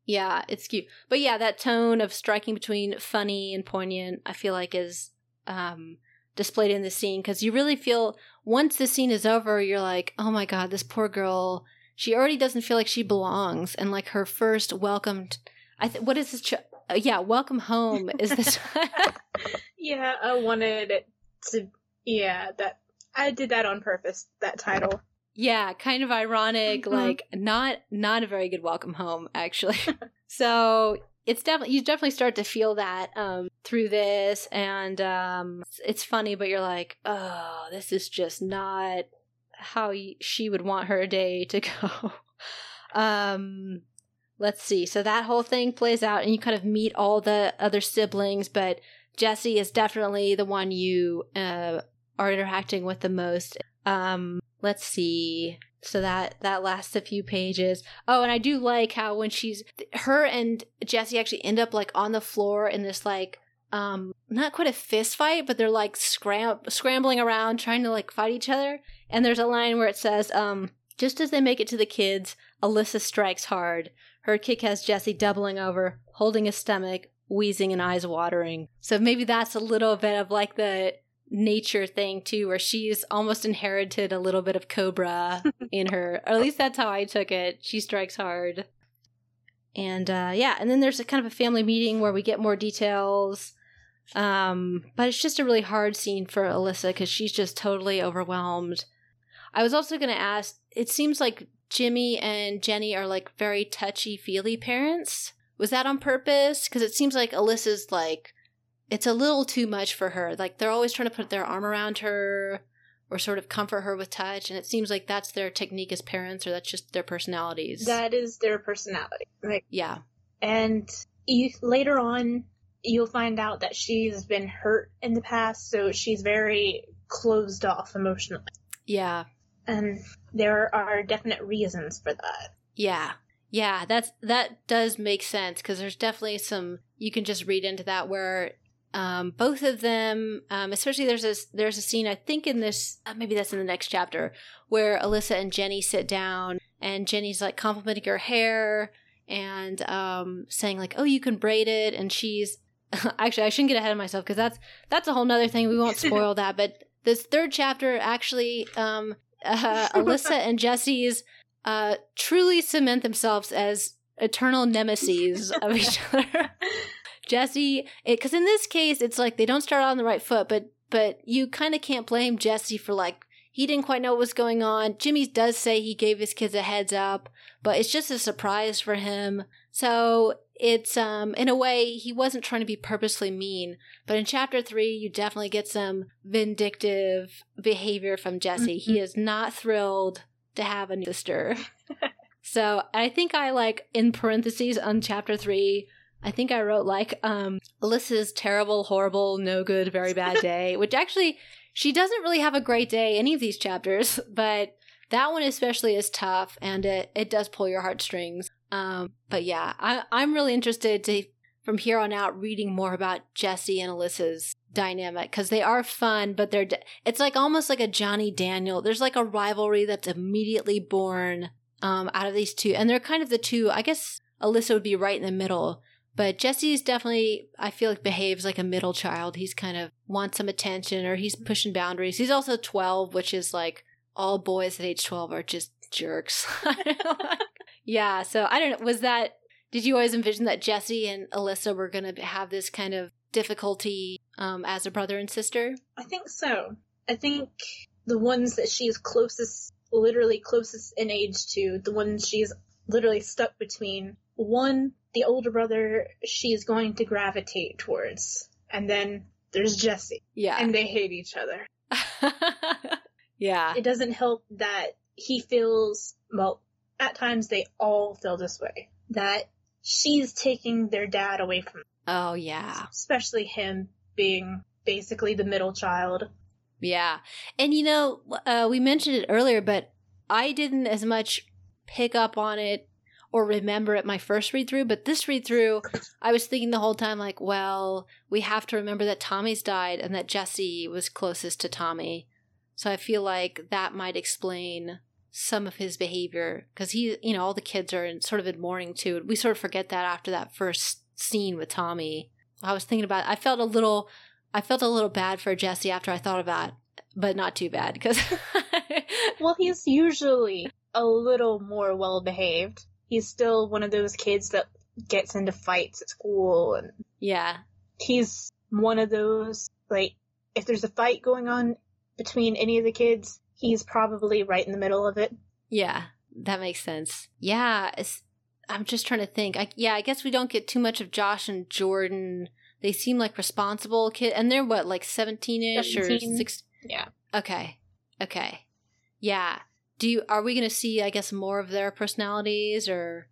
Yeah it's cute. But yeah that tone of striking between funny and poignant i feel like is um displayed in the scene because you really feel once the scene is over, you're like, oh my god, this poor girl. She already doesn't feel like she belongs, and like her first welcomed, I th- what is this? Ch- uh, yeah, welcome home is this. (laughs) (laughs) yeah, I wanted it to. Yeah, that I did that on purpose. That title. Yeah, kind of ironic. Mm-hmm. Like not not a very good welcome home, actually. (laughs) so it's definitely you definitely start to feel that um, through this, and um, it's funny, but you're like, oh, this is just not how she would want her day to (laughs) go. um, let's see. So that whole thing plays out, and you kind of meet all the other siblings, but Jesse is definitely the one you uh, are interacting with the most. Um, let's see so that that lasts a few pages. Oh and i do like how when she's her and jesse actually end up like on the floor in this like um not quite a fist fight but they're like scram- scrambling around trying to like fight each other. And there's a line where it says um just as they make it to the kids alyssa strikes hard. Her kick has jesse doubling over holding his stomach wheezing and eyes watering. So maybe that's a little bit of like the nature thing too, where she's almost inherited a little bit of Cobra (laughs) in her. Or at least that's how I took it. She strikes hard. And uh, yeah, and then there's a kind of a family meeting where we get more details. Um, but it's just a really hard scene for Alyssa because she's just totally overwhelmed. I was also going to ask it seems like Jimmy and Jenny are like very touchy feely parents. Was that on purpose? Because it seems like Alyssa's like it's a little too much for her. Like they're always trying to put their arm around her. or sort of comfort her with touch. And it seems like that's their technique as parents, or that's just their personalities. That is their personality. Like, yeah. and you, later on, you'll find out that she's been hurt in the past, so she's very closed off emotionally. Yeah. And there are definite reasons for that. Yeah. Yeah, that's that does make sense because there's definitely some you can just read into that where um, both of them, um, especially there's a there's a scene I think in this uh, maybe that's in the next chapter where Alyssa and Jenny sit down and Jenny's like complimenting her hair and um, saying like oh you can braid it and she's (laughs) actually I shouldn't get ahead of myself because that's that's a whole nother thing we won't (laughs) spoil that but this third chapter actually um, (laughs) uh, Alyssa and Jesse's uh, truly cement themselves as eternal nemesis of each other. Jesse, because in this case, it's like they don't start on the right foot, but but you kind of can't blame Jesse for like he didn't quite know what was going on. Jimmy does say he gave his kids a heads up, but it's just a surprise for him. So it's um in a way he wasn't trying to be purposely mean, but in chapter 3 you definitely get some vindictive behavior from Jesse. Mm-hmm. He is not thrilled to have a new sister. (laughs) so I think I like in parentheses on chapter three. I think I wrote like um Alyssa's terrible, horrible, no good, very bad day, (laughs) which actually she doesn't really have a great day any of these chapters, but that one especially is tough and it, it does pull your heartstrings. Um, but yeah, I, I'm really interested to from here on out reading more about Jesse and Alyssa's dynamic because they are fun, but they're it's like almost like a Johnny Daniel. There's like a rivalry that's immediately born um, out of these two, and they're kind of the two. I guess Alyssa would be right in the middle, but Jesse's definitely I feel like behaves like a middle child. He's kind of wants some attention or he's pushing boundaries. He's also 12, which is like all boys at age 12 are just jerks. (laughs) yeah, so I don't know. Was that did you always envision that Jesse and Alyssa were going to have this kind of difficulty um, as a brother and sister? I think so. I think the ones that she's closest, literally closest in age to, the ones she's literally stuck between, one, the older brother she is going to gravitate towards, and then there's Jesse. Yeah. And they hate each other. (laughs) yeah. It doesn't help that he feels, well, at times they all feel this way, that she's taking their dad away from them. Oh, yeah. Especially him being basically the middle child. Yeah. And you know, uh, we mentioned it earlier, but I didn't as much pick up on it or remember it my first read through, but this read through, I was thinking the whole time, like, well, we have to remember that Tommy's died and that Jesse was closest to Tommy. So I feel like that might explain some of his behavior because he, you know, all the kids are in, sort of in mourning too. We sort of forget that after that first scene with Tommy. I was thinking about. It. I felt a little, I felt a little bad for Jesse after I thought about, but not too bad because. (laughs) well, he's usually a little more well behaved. He's still one of those kids that gets into fights at school and yeah, he's one of those like if there's a fight going on between any of the kids, he's probably right in the middle of it. Yeah, that makes sense. Yeah, I'm just trying to think. I, yeah, I guess we don't get too much of Josh and Jordan. They seem like responsible kid, and they're what, like 17ish 17. or six? Yeah. Okay. Okay. Yeah. Do you? Are we going to see? I guess more of their personalities, or?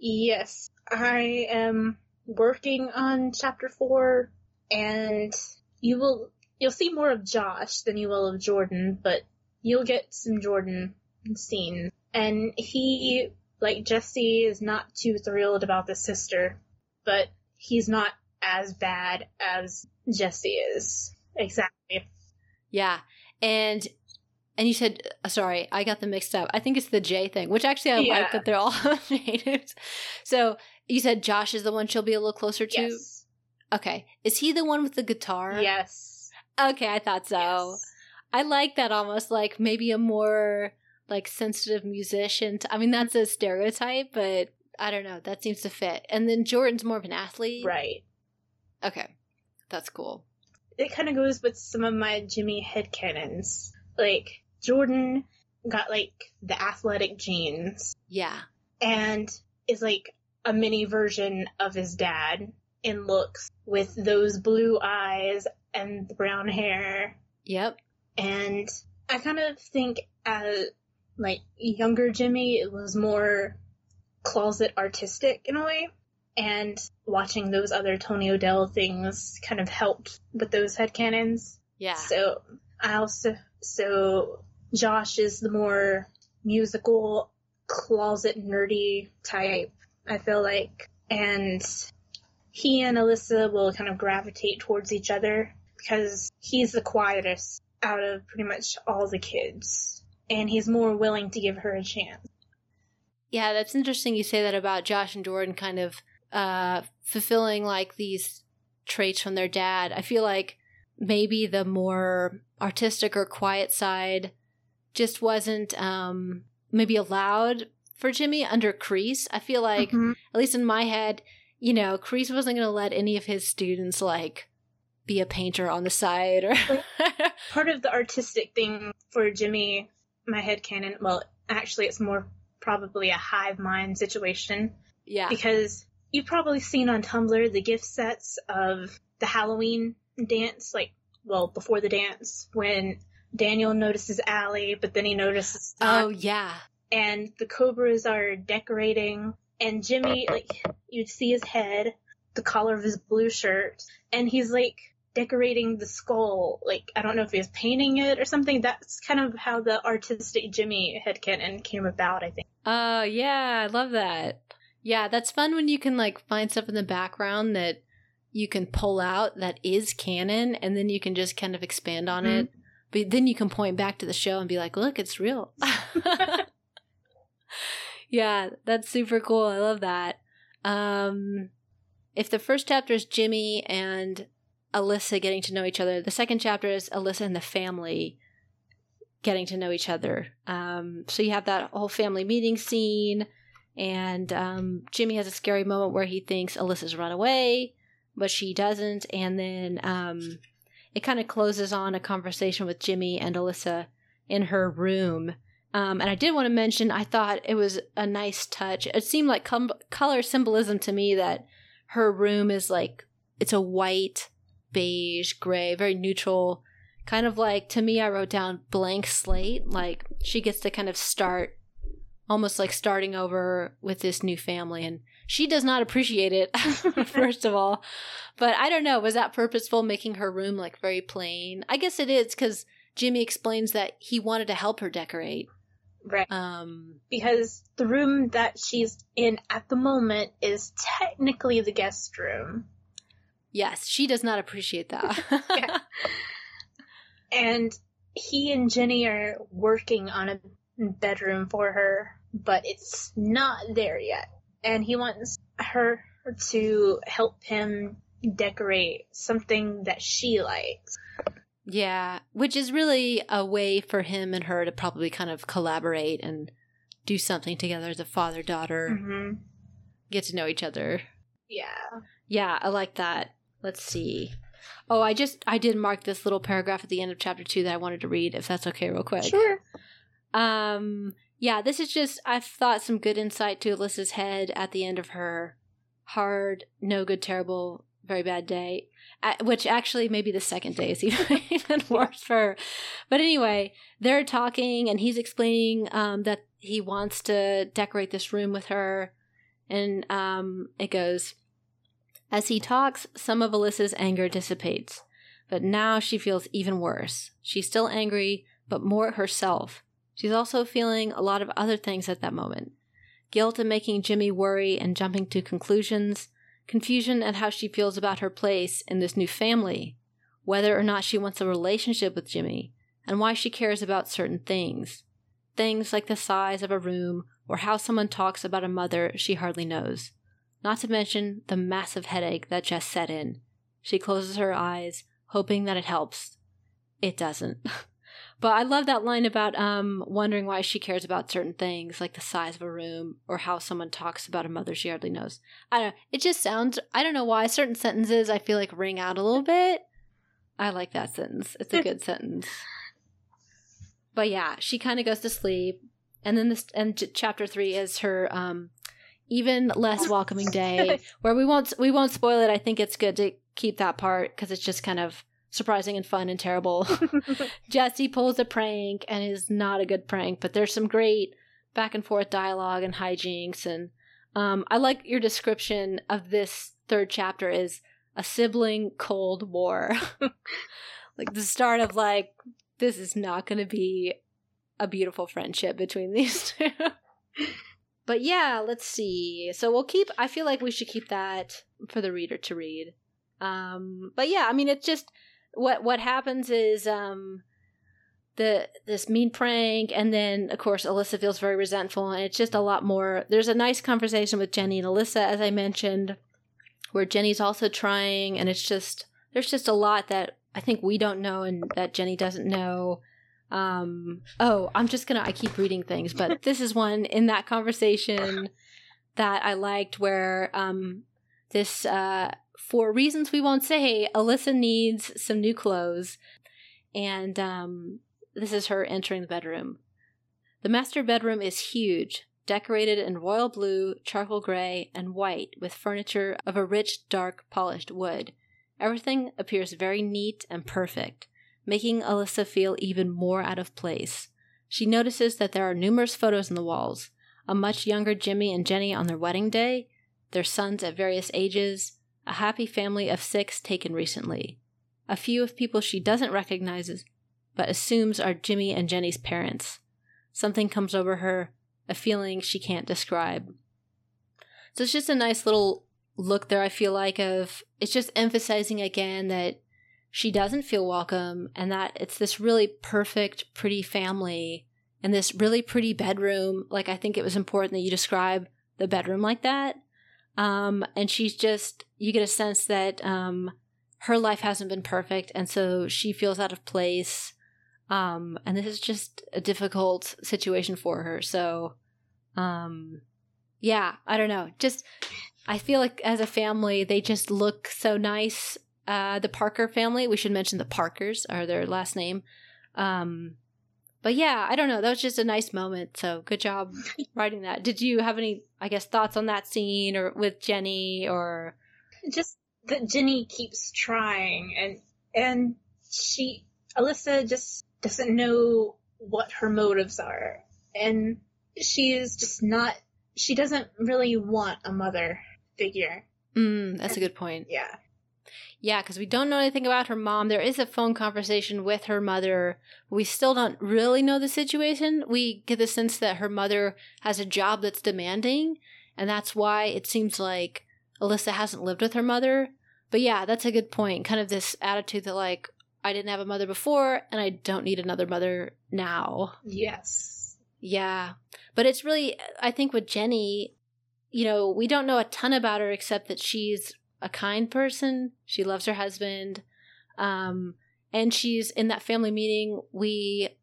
Yes, I am working on chapter four, and you will you'll see more of Josh than you will of Jordan, but you'll get some Jordan scenes. And he, like Jesse, is not too thrilled about the sister, but he's not as bad as Jesse is. Exactly. Yeah. And and you said, uh, sorry, I got them mixed up. I think it's the J thing, which actually I yeah. like that they're all (laughs) natives. So you said Josh is the one she'll be a little closer to? Yes. Okay. Is he the one with the guitar? Yes. Okay, I thought so. Yes. I like that almost like maybe a more like sensitive musician. I mean, that's a stereotype, but I don't know. That seems to fit. And then Jordan's more of an athlete. Right. Okay. That's cool. It kind of goes with some of my Jimmy head headcanons. Like, Jordan got like the athletic genes. Yeah. And is like a mini version of his dad in looks with those blue eyes and the brown hair. Yep. And I kind of think as like younger Jimmy, it was more closet artistic in a way. And watching those other Tony O'Dell things kind of helped with those headcanons. Yeah. So I also so Josh is the more musical closet nerdy type, I feel like. And he and Alyssa will kind of gravitate towards each other because he's the quietest out of pretty much all the kids. And he's more willing to give her a chance. Yeah, that's interesting you say that about Josh and Jordan kind of uh, fulfilling like these traits from their dad. I feel like maybe the more artistic or quiet side just wasn't um, maybe allowed for Jimmy under Kreese. I feel like, Mhm. at least in my head, you know, Kreese wasn't going to let any of his students like be a painter on the side or. (laughs) Part of the artistic thing for Jimmy, my headcanon, well, actually, it's more probably a hive mind situation yeah. because you've probably seen on Tumblr the gift sets of the Halloween dance, like, well, before the dance, when Daniel notices Ali, but then he notices Oh, Doc, yeah. and the Cobras are decorating, and Jimmy, like, you'd see his head, the collar of his blue shirt, and he's like decorating the skull. Like, I don't know if he was painting it or something. That's kind of how the artistic Jimmy headcanon came about, I think. Oh, yeah, I love that. Yeah, that's fun when you can like find stuff in the background that you can pull out that is canon and then you can just kind of expand on mm-hmm. it. But then you can point back to the show and be like, look, it's real. (laughs) yeah, that's super cool. I love that. Um if the first chapter is Jimmy and Alyssa getting to know each other, the second chapter is Alyssa and the family getting to know each other. Um, so you have that whole family meeting scene, and um, Jimmy has a scary moment where he thinks Alyssa's run away, but she doesn't, and then um, it kind of closes on a conversation with Jimmy and Alyssa in her room. Um, and I did want to mention, I thought it was a nice touch. It seemed like com- color symbolism to me that her room is like it's a white, beige, gray, very neutral kind of like to me i wrote down blank slate like she gets to kind of start almost like starting over with this new family and she does not appreciate it (laughs) first of all but i don't know was that purposeful making her room like very plain i guess it is because jimmy explains that he wanted to help her decorate Right. um Because the room that she's in at the moment is technically the guest room. yes she does not appreciate that Yeah. (laughs) And he and Jenny are working on a bedroom for her, but it's not there yet. And he wants her to help him decorate something that she likes. Yeah, which is really a way for him and her to probably kind of collaborate and do something together as a father daughter, hmm get to know each other. Yeah. Yeah, I like that. Let's see. Oh, I just I did mark this little paragraph at the end of chapter 2 that I wanted to read if that's okay real quick. Sure. Um yeah, this is just I've thought some good insight to Alyssa's head at the end of her hard, no good, terrible, very bad day. Which actually maybe the second day is (laughs) even, even worse for her. But anyway, they're talking and he's explaining um, that he wants to decorate this room with her. And um, it goes, as he talks, some of Alyssa's anger dissipates. But now she feels even worse. She's still angry, but more at herself. She's also feeling a lot of other things at that moment guilt at making Jimmy worry and jumping to conclusions, confusion at how she feels about her place in this new family, whether or not she wants a relationship with Jimmy, and why she cares about certain things. Things like the size of a room or how someone talks about a mother she hardly knows. Not to mention the massive headache that just set in. She closes her eyes, hoping that it helps. It doesn't. (laughs) But I love that line about um wondering why she cares about certain things, like the size of a room or how someone talks about a mother she hardly knows. I don't know. It just sounds I don't know why certain sentences I feel like ring out a little bit. I like that sentence. It's a (laughs) good sentence. But yeah, she kind of goes to sleep, and then this and ch- chapter three is her um even less (laughs) welcoming day where we won't we won't spoil it. I think it's good to keep that part because it's just kind of surprising and fun and terrible. (laughs) (laughs) Jesse pulls a prank and is not a good prank, but there's some great back and forth dialogue and hijinks. And um, I like your description of this third chapter is a sibling cold war. (laughs) like the start of like, this is not going to be a beautiful friendship between these two. but yeah, let's see. So we'll keep, I feel like we should keep that for the reader to read. Um, but yeah, I mean, it's just, what what happens is um the this mean prank and then of course Alyssa feels very resentful and it's just a lot more there's a nice conversation with Jenny and Alyssa as I mentioned where Jenny's also trying and it's just there's just a lot that I think we don't know and that Jenny doesn't know. Um oh I'm just going to I keep reading things but (laughs) this is one in that conversation that I liked where um this uh for reasons we won't say, Alyssa needs some new clothes. And um, this is her entering the bedroom. The master bedroom is huge, decorated in royal blue, charcoal gray, and white, with furniture of a rich, dark, polished wood. Everything appears very neat and perfect, making Alyssa feel even more out of place. She notices that there are numerous photos on the walls a much younger Jimmy and Jenny on their wedding day, their sons at various ages, a happy family of six taken recently. A few of people she doesn't recognize but assumes are Jimmy and Jenny's parents. Something comes over her, a feeling she can't describe. So it's just a nice little look there, I feel like, of it's just emphasizing again that she doesn't feel welcome and that it's this really perfect, pretty family and this really pretty bedroom. Like, I think it was important that you describe the bedroom like that. Um, and she's just, you get a sense that um, her life hasn't been perfect. And so she feels out of place. Um, and this is just a difficult situation for her. So, um, yeah, I don't know. Just, I feel like as a family, they just look so nice. Uh, the Parker family, we should mention the Parkers are their last name. Um, but yeah, I don't know. That was just a nice moment. So good job (laughs) writing that. Did you have any, I guess, thoughts on that scene or with Jenny or just that Jenny keeps trying and and she Alyssa just doesn't know what her motives are and she's just not she doesn't really want a mother figure. Mm, that's a good point. Yeah. Yeah, because we don't know anything about her mom. There is a phone conversation with her mother. We still don't really know the situation. We get the sense that her mother has a job that's demanding, and that's why it seems like Alyssa hasn't lived with her mother. But yeah, that's a good point. Kind of this attitude that, like, I didn't have a mother before, and I don't need another mother now. Yes. Yeah. But it's really, I think with Jenny, you know, we don't know a ton about her except that she's a kind person. She loves her husband. Um, and she's in that family meeting. We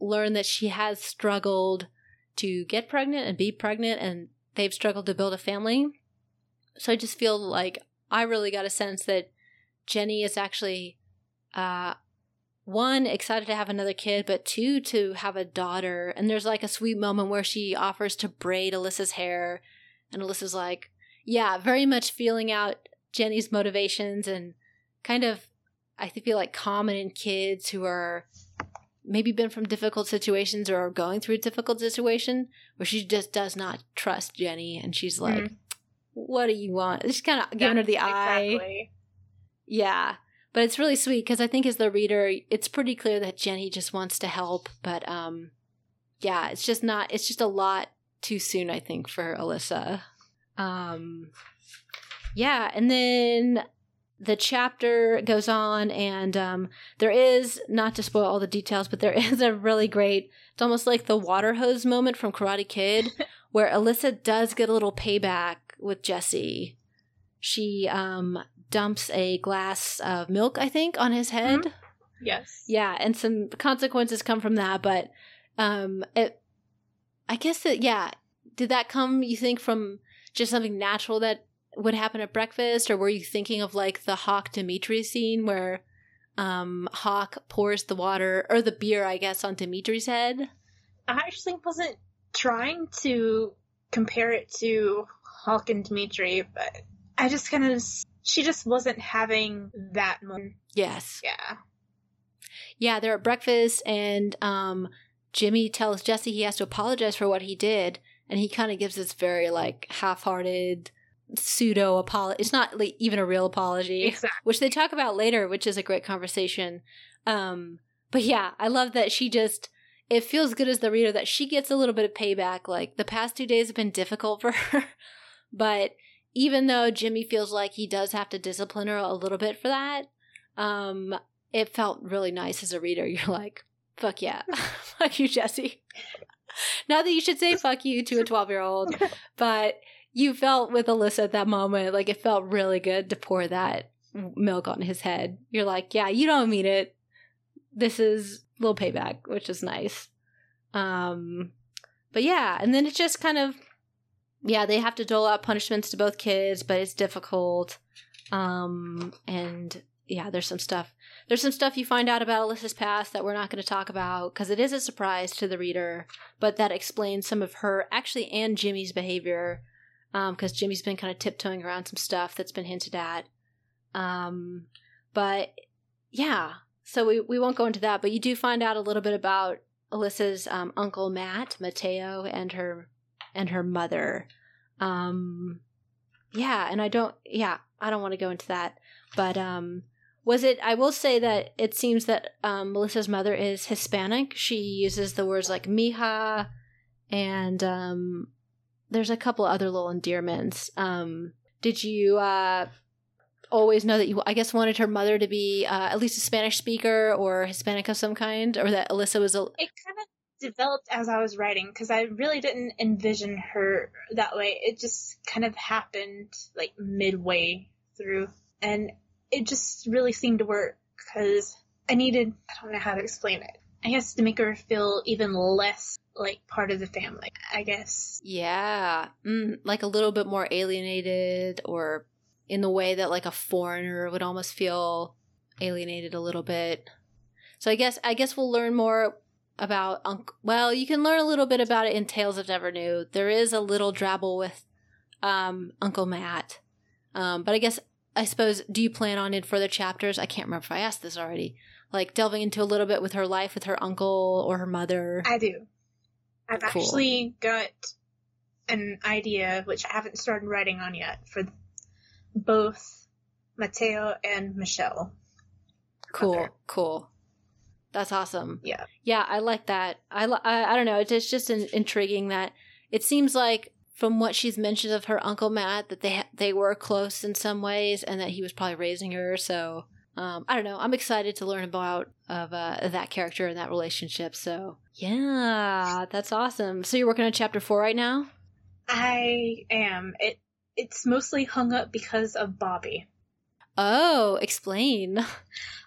learn that she has struggled to get pregnant and be pregnant, and they've struggled to build a family. So I just feel like I really got a sense that Jenny is actually, uh, one, excited to have another kid, but two, to have a daughter. And there's like a sweet moment where she offers to braid Alyssa's hair, and Alyssa's like, yeah, very much feeling out Jenny's motivations and kind of, I feel like common in kids who are maybe been from difficult situations or are going through a difficult situation where she just does not trust Jenny and she's like, mm-hmm. what do you want? She's kind of giving her the exactly. eye. Yeah. But it's really sweet because I think as the reader, it's pretty clear that Jenny just wants to help. But um, yeah, it's just not, it's just a lot too soon, I think, for Alyssa. Um, yeah, and then the chapter goes on, and um, there is not to spoil all the details, but there (laughs) is a really great. It's almost like the water hose moment from Karate Kid, (laughs) where Alyssa does get a little payback with Jesse. She um, dumps a glass of milk, I think, on his head. Mm-hmm. Yes. Yeah, and some consequences come from that, but um, it. I guess that yeah. Did that come? You think from just something natural that would happen at breakfast, or were you thinking of like the Hawk Demetri scene where um, Hawk pours the water or the beer, I guess, on Demetri's head? I actually wasn't trying to compare it to Hawk and Dimitri, but I just kind of she just wasn't having that moment. Yes. Yeah. Yeah, they're at breakfast and um Jimmy tells Jesse he has to apologize for what he did and he kind of gives this very like half-hearted pseudo apology. It's not like even a real apology, Exactly. which they talk about later, which is a great conversation. Um but yeah, I love that she just it feels good as the reader that she gets a little bit of payback. Like the past two days have been difficult for (laughs) her, but even though Jimmy feels like he does have to discipline her a little bit for that, um, it felt really nice as a reader. (laughs) You're like, fuck yeah. (laughs) fuck you, Jesse. Not that you should say fuck you to a 12 year old, but you felt with Alyssa at that moment, like it felt really good to pour that milk on his head. You're like, yeah, you don't mean it. This is a little payback, which is nice. Um, but yeah, and then it's just kind of, yeah, they have to dole out punishments to both kids, but it's difficult. Um, and yeah, there's some stuff. There's some stuff you find out about Alyssa's past that we're not going to talk about because it is a surprise to the reader, but that explains some of her actually and Jimmy's behavior. Because Jimmy's been kind of tiptoeing around some stuff that's been hinted at. Um, but yeah, so we, we won't go into that, but you do find out a little bit about Alyssa's um, uncle Matt, Mateo, and her and her mother. Um, yeah, and I don't, yeah, I don't want to go into that, but um, was it? I will say that it seems that um, Melissa's mother is Hispanic. She uses the words like mija, and um, there's a couple other little endearments. Um, did you uh, always know that you, I guess, wanted her mother to be uh, at least a Spanish speaker or Hispanic of some kind, or that Alyssa was a It kind of developed as I was writing because I really didn't envision her that way. It just kind of happened like midway through, and it just really seemed to work because I needed, I don't know how to explain it. I guess to make her feel even less like part of the family, I guess. Yeah, mm, like a little bit more alienated, or in the way that like a foreigner would almost feel alienated a little bit. So I guess I guess we'll learn more about Uncle. Well, you can learn a little bit about it in Tales of Never Knew. There is a little drabble with um, Uncle Matt, um, but I guess I suppose. Do you plan on in further chapters? I can't remember if I asked this already. Like delving into a little bit with her life with her uncle or her mother. I do. I've Cool. actually got an idea, which I haven't started writing on yet, for both Mateo and Michelle. Cool, Okay. cool. That's awesome. Yeah. Yeah, I like that. I, I, I don't know. It's just, just in, intriguing that it seems like from what she's mentioned of her uncle Matt that they they were close in some ways and that he was probably raising her. So um, I don't know. I'm excited to learn about of uh, that character and that relationship. So yeah, that's awesome. So you're working on chapter four right now. I am. It it's mostly hung up because of Bobby. Oh, explain.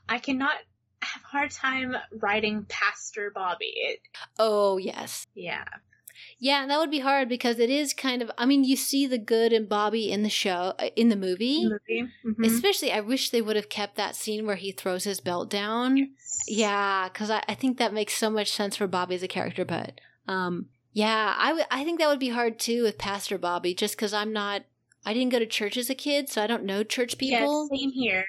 I cannot have a hard time writing Pastor Bobby. It, Oh yes, yeah. Yeah, and that would be hard because it is kind of. I mean, you see the good in Bobby in the show, uh, in the movie. Movie. Mhm. Especially, I wish they would have kept that scene where he throws his belt down. Yeah, because I, I think that makes so much sense for Bobby as a character. But um, yeah, I I think that would be hard too with Pastor Bobby, just because I'm not. I didn't go to church as a kid, so I don't know church people. Yeah, same here.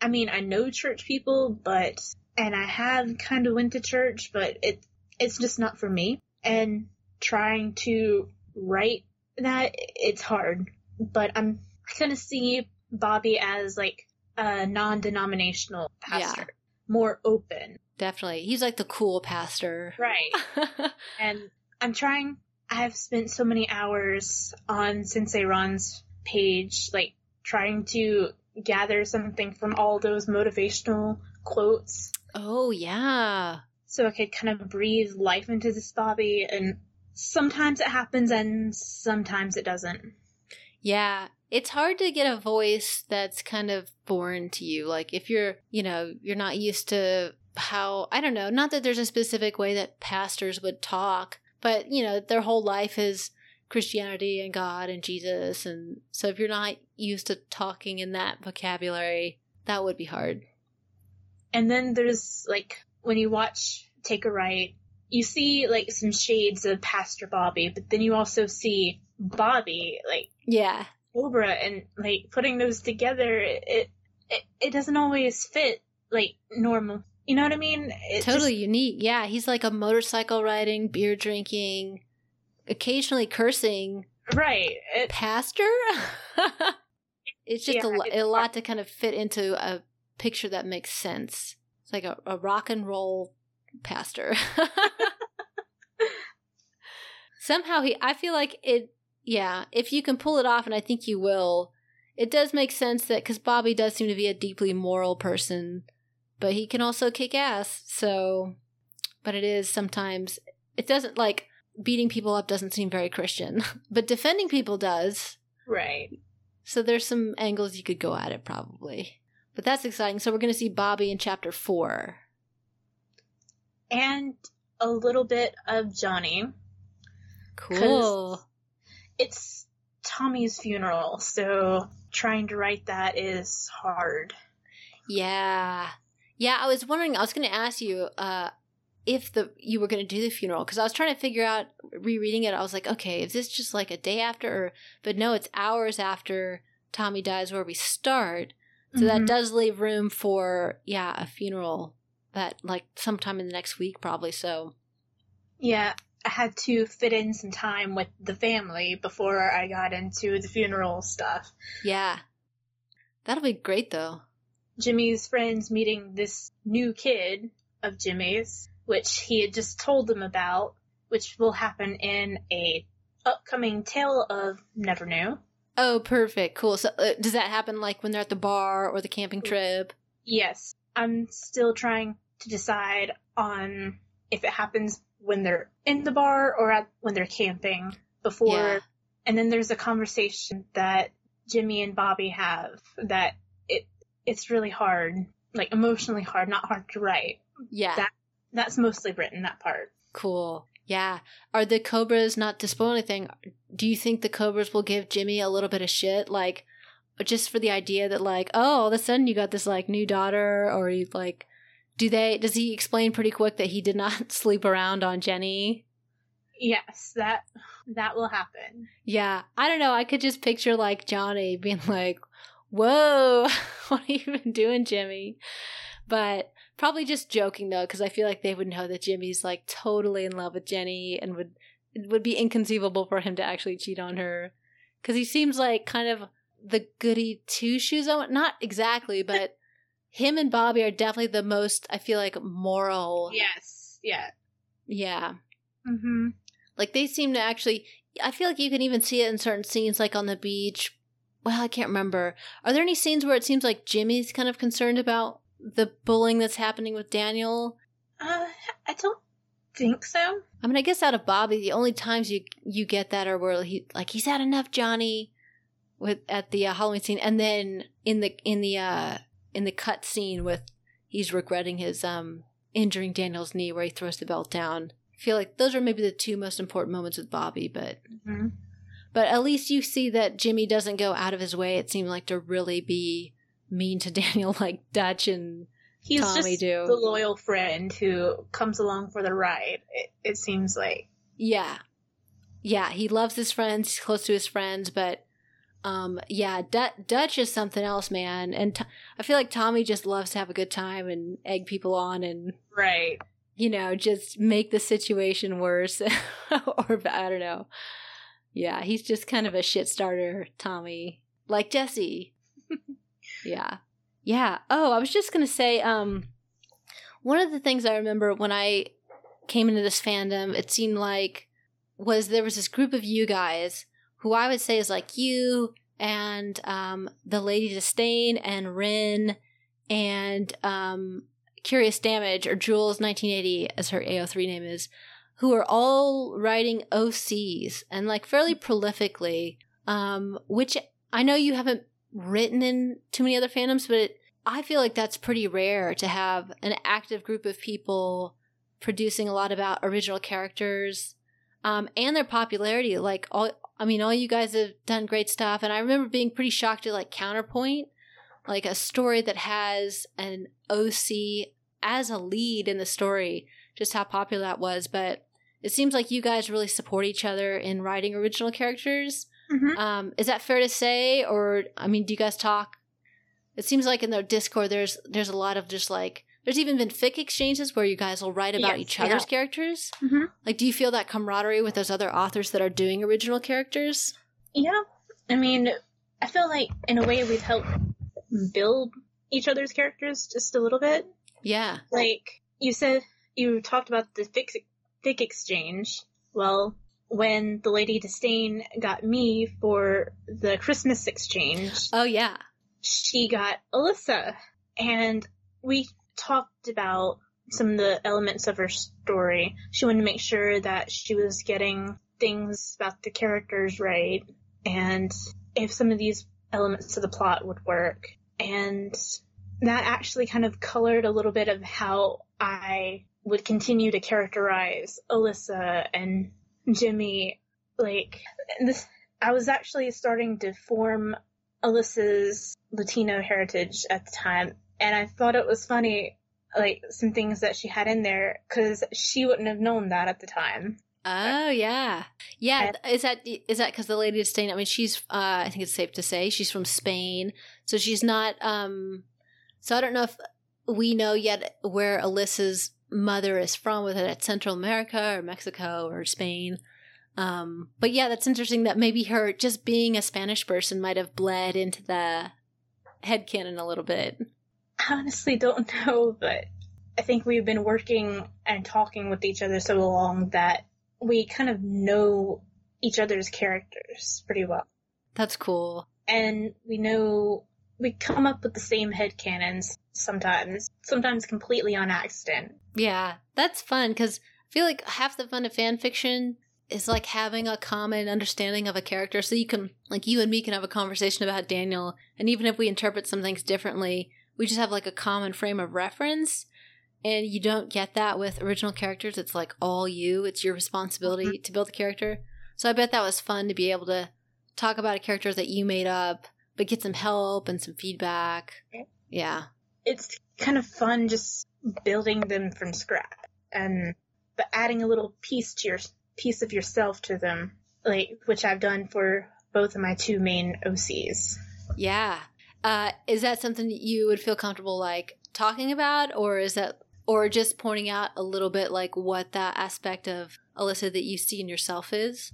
I mean, I know church people, but and I have kind of went to church, but it it's just not for me. And trying to write that it's hard. But I'm I kind of see Bobby as like a non-denominational pastor, more open, Definitely, he's like the cool pastor. right? (laughs) and I'm trying. I've spent so many hours on Sensei Ron's page, like trying to gather something from all those motivational quotes, oh yeah, so I could kind of breathe life into this Bobby. And sometimes it happens, and sometimes it doesn't. Yeah, it's hard to get a voice that's kind of foreign to you. Like if you're, you know, you're not used to how, I don't know, not that there's a specific way that pastors would talk, but you know, their whole life is Christianity and God and Jesus and so if you're not used to talking in that vocabulary, that would be hard. And then there's like when you watch Take a Right, you see like some shades of Pastor Bobby, but then you also see Bobby like Yeah. Cobra and like putting those together, it it, it doesn't always fit like normal. You know what I mean? It totally just- unique. Yeah, he's like a motorcycle riding, beer drinking, occasionally cursing right. It, pastor. (laughs) it's just Yeah, a, it's a lot to kind of fit into a picture that makes sense. It's like a, a rock and roll pastor. (laughs) Somehow he, I feel like it. Yeah, if you can pull it off, and I think you will, it does make sense that because Bobby does seem to be a deeply moral person, but he can also kick ass. So, but it is sometimes it doesn't like beating people up doesn't seem very Christian, (laughs) but defending people does. right. So there's some angles you could go at it probably. But that's exciting. So we're going to see Bobby in chapter 4. And a little bit of Johnny. Cool. It's Tommy's funeral, so trying to write that is hard. Yeah. Yeah, I was wondering I was going to ask you uh if the you were going to do the funeral cuz I was trying to figure out rereading it I was like, okay, is this just like a day after or but no, it's hours after Tommy dies where we start. So that Mhm. does leave room for yeah, a funeral that like sometime in the next week probably. So Yeah, I had to fit in some time with the family before I got into the funeral stuff. yeah. That'll be great though. Jimmy's friends meeting this new kid of Jimmy's, which he had just told them about, which will happen in a upcoming Tale of Never Knew. Oh, perfect. Cool. So uh, does that happen like when they're at the bar or the camping trip? Yes, I'm still trying to decide on if it happens when they're in the bar or at, when they're camping before. Yeah. And then there's a conversation that Jimmy and Bobby have that it it's really hard, like emotionally hard, not hard to write. Yeah. That- That's mostly written that part. Cool. Yeah. Are the Cobras not to spoil anything? Do you think the Cobras will give Jimmy a little bit of shit, like just for the idea that like, oh, all of a sudden you got this like new daughter, or you like, do they? Does he explain pretty quick that he did not (laughs) sleep around on Jenny? Yes, that that will happen. Yeah, I don't know. I could just picture like Johnny being like, "Whoa, (laughs) what are you been doing, Jimmy?" But probably just joking though, because I feel like they would know that Jimmy's like totally in love with Jenny, and would it would be inconceivable for him to actually cheat on her, because he seems like kind of the goody two shoes. Not exactly, but him and Bobby are definitely the most. I feel like moral. Yes, yeah. Yeah. Mm-hmm. Like they seem to actually I feel like you can even see it in certain scenes like on the beach. Well, I can't remember. Are there any scenes where it seems like Jimmy's kind of concerned about the bullying that's happening with Daniel? Uh, I don't think so. I mean, I guess out of Bobby, the only times you you get that are where he like he's had enough, Johnny, with at the uh, Halloween scene, and then in the in the uh in the cut scene with he's regretting his um injuring Daniel's knee where he throws the belt down. I feel like those are maybe the two most important moments with Bobby, but Mm-hmm. But at least you see that Jimmy doesn't go out of his way, it seemed like, to really be mean to (laughs) Daniel like Dutch and He's Tommy just do. the loyal friend who comes along for the ride. It, it seems like. yeah. Yeah, he loves his friends, he's close to his friends, but um yeah, Du- Dutch is something else, man. And t- I feel like Tommy just loves to have a good time and egg people on and Right. you know, just make the situation worse (laughs) or I don't know. Yeah, he's just kind of a shit starter, Tommy. Like Jesse. (laughs) yeah. Yeah. Oh, I was just going to say um one of the things I remember when I came into this fandom, it seemed like was there was this group of you guys who I would say is like you and um the Lady Disdain and Rin and um Curious Damage or Jules 1980 as her AO3 name is, who are all writing OCs and like fairly prolifically. Um, which I know you haven't written in too many other fandoms, but it, I feel like that's pretty rare to have an active group of people producing a lot about original characters um, and their popularity. Like all, I mean, all you guys have done great stuff, and I remember being pretty shocked at like Counterpoint, like a story that has an OC as a lead in the story, just how popular that was. But it seems like you guys really support each other in writing original characters. Mhm. Um, is that fair to say, or I mean, do you guys talk? It seems like in the Discord, there's there's a lot of just like there's even been fic exchanges where you guys will write about Yes, each yeah. other's characters. Mhm. Like, do you feel that camaraderie with those other authors that are doing original characters? Yeah. I mean, I feel like in a way we've helped build each other's characters just a little bit. Yeah. Like you said, you talked about the fic, fic exchange. Well, when the Lady Disdain got me for the Christmas exchange, Oh yeah. she got Alyssa. And we talked about mm-hmm. some of the elements of her story. She wanted to make sure that she was getting things about the characters right and if some of these elements of the plot would work. And that actually kind of colored a little bit of how I would continue to characterize Alyssa and Jimmy. Like, this, I was actually starting to form Alyssa's Latino heritage at the time, and I thought it was funny, like some things that she had in there, because she wouldn't have known that at the time. Oh yeah, yeah. Is that is that because the Lady Disdain? I mean, she's. Uh, I think it's safe to say she's from Spain, so she's not. Um, so I don't know if we know yet where Alyssa's mother is from, whether that's Central America or Mexico or Spain. Um, but yeah, that's interesting that maybe her just being a Spanish person might have bled into the headcanon a little bit. I honestly don't (laughs) know, but I think we've been working and talking with each other so long that we kind of know each other's characters pretty well. That's cool. And we know we come up with the same head headcanons sometimes, sometimes completely on accident. Yeah, that's fun because I feel like half the fun of fan fiction is like having a common understanding of a character. So you can, like, you and me can have a conversation about Daniel, and even if we interpret some things differently, we just have like a common frame of reference. And you don't get that with original characters. It's like all you, it's your responsibility mm-hmm. to build the character. So I bet that was fun to be able to talk about a character that you made up, but get some help and some feedback. Yeah. It's kind of fun just building them from scratch and but adding a little piece to your piece of yourself to them, like which I've done for both of my two main OCs. Yeah. Uh, is that something that you would feel comfortable like talking about, or is that, or just pointing out a little bit like what that aspect of Alyssa that you see in yourself is?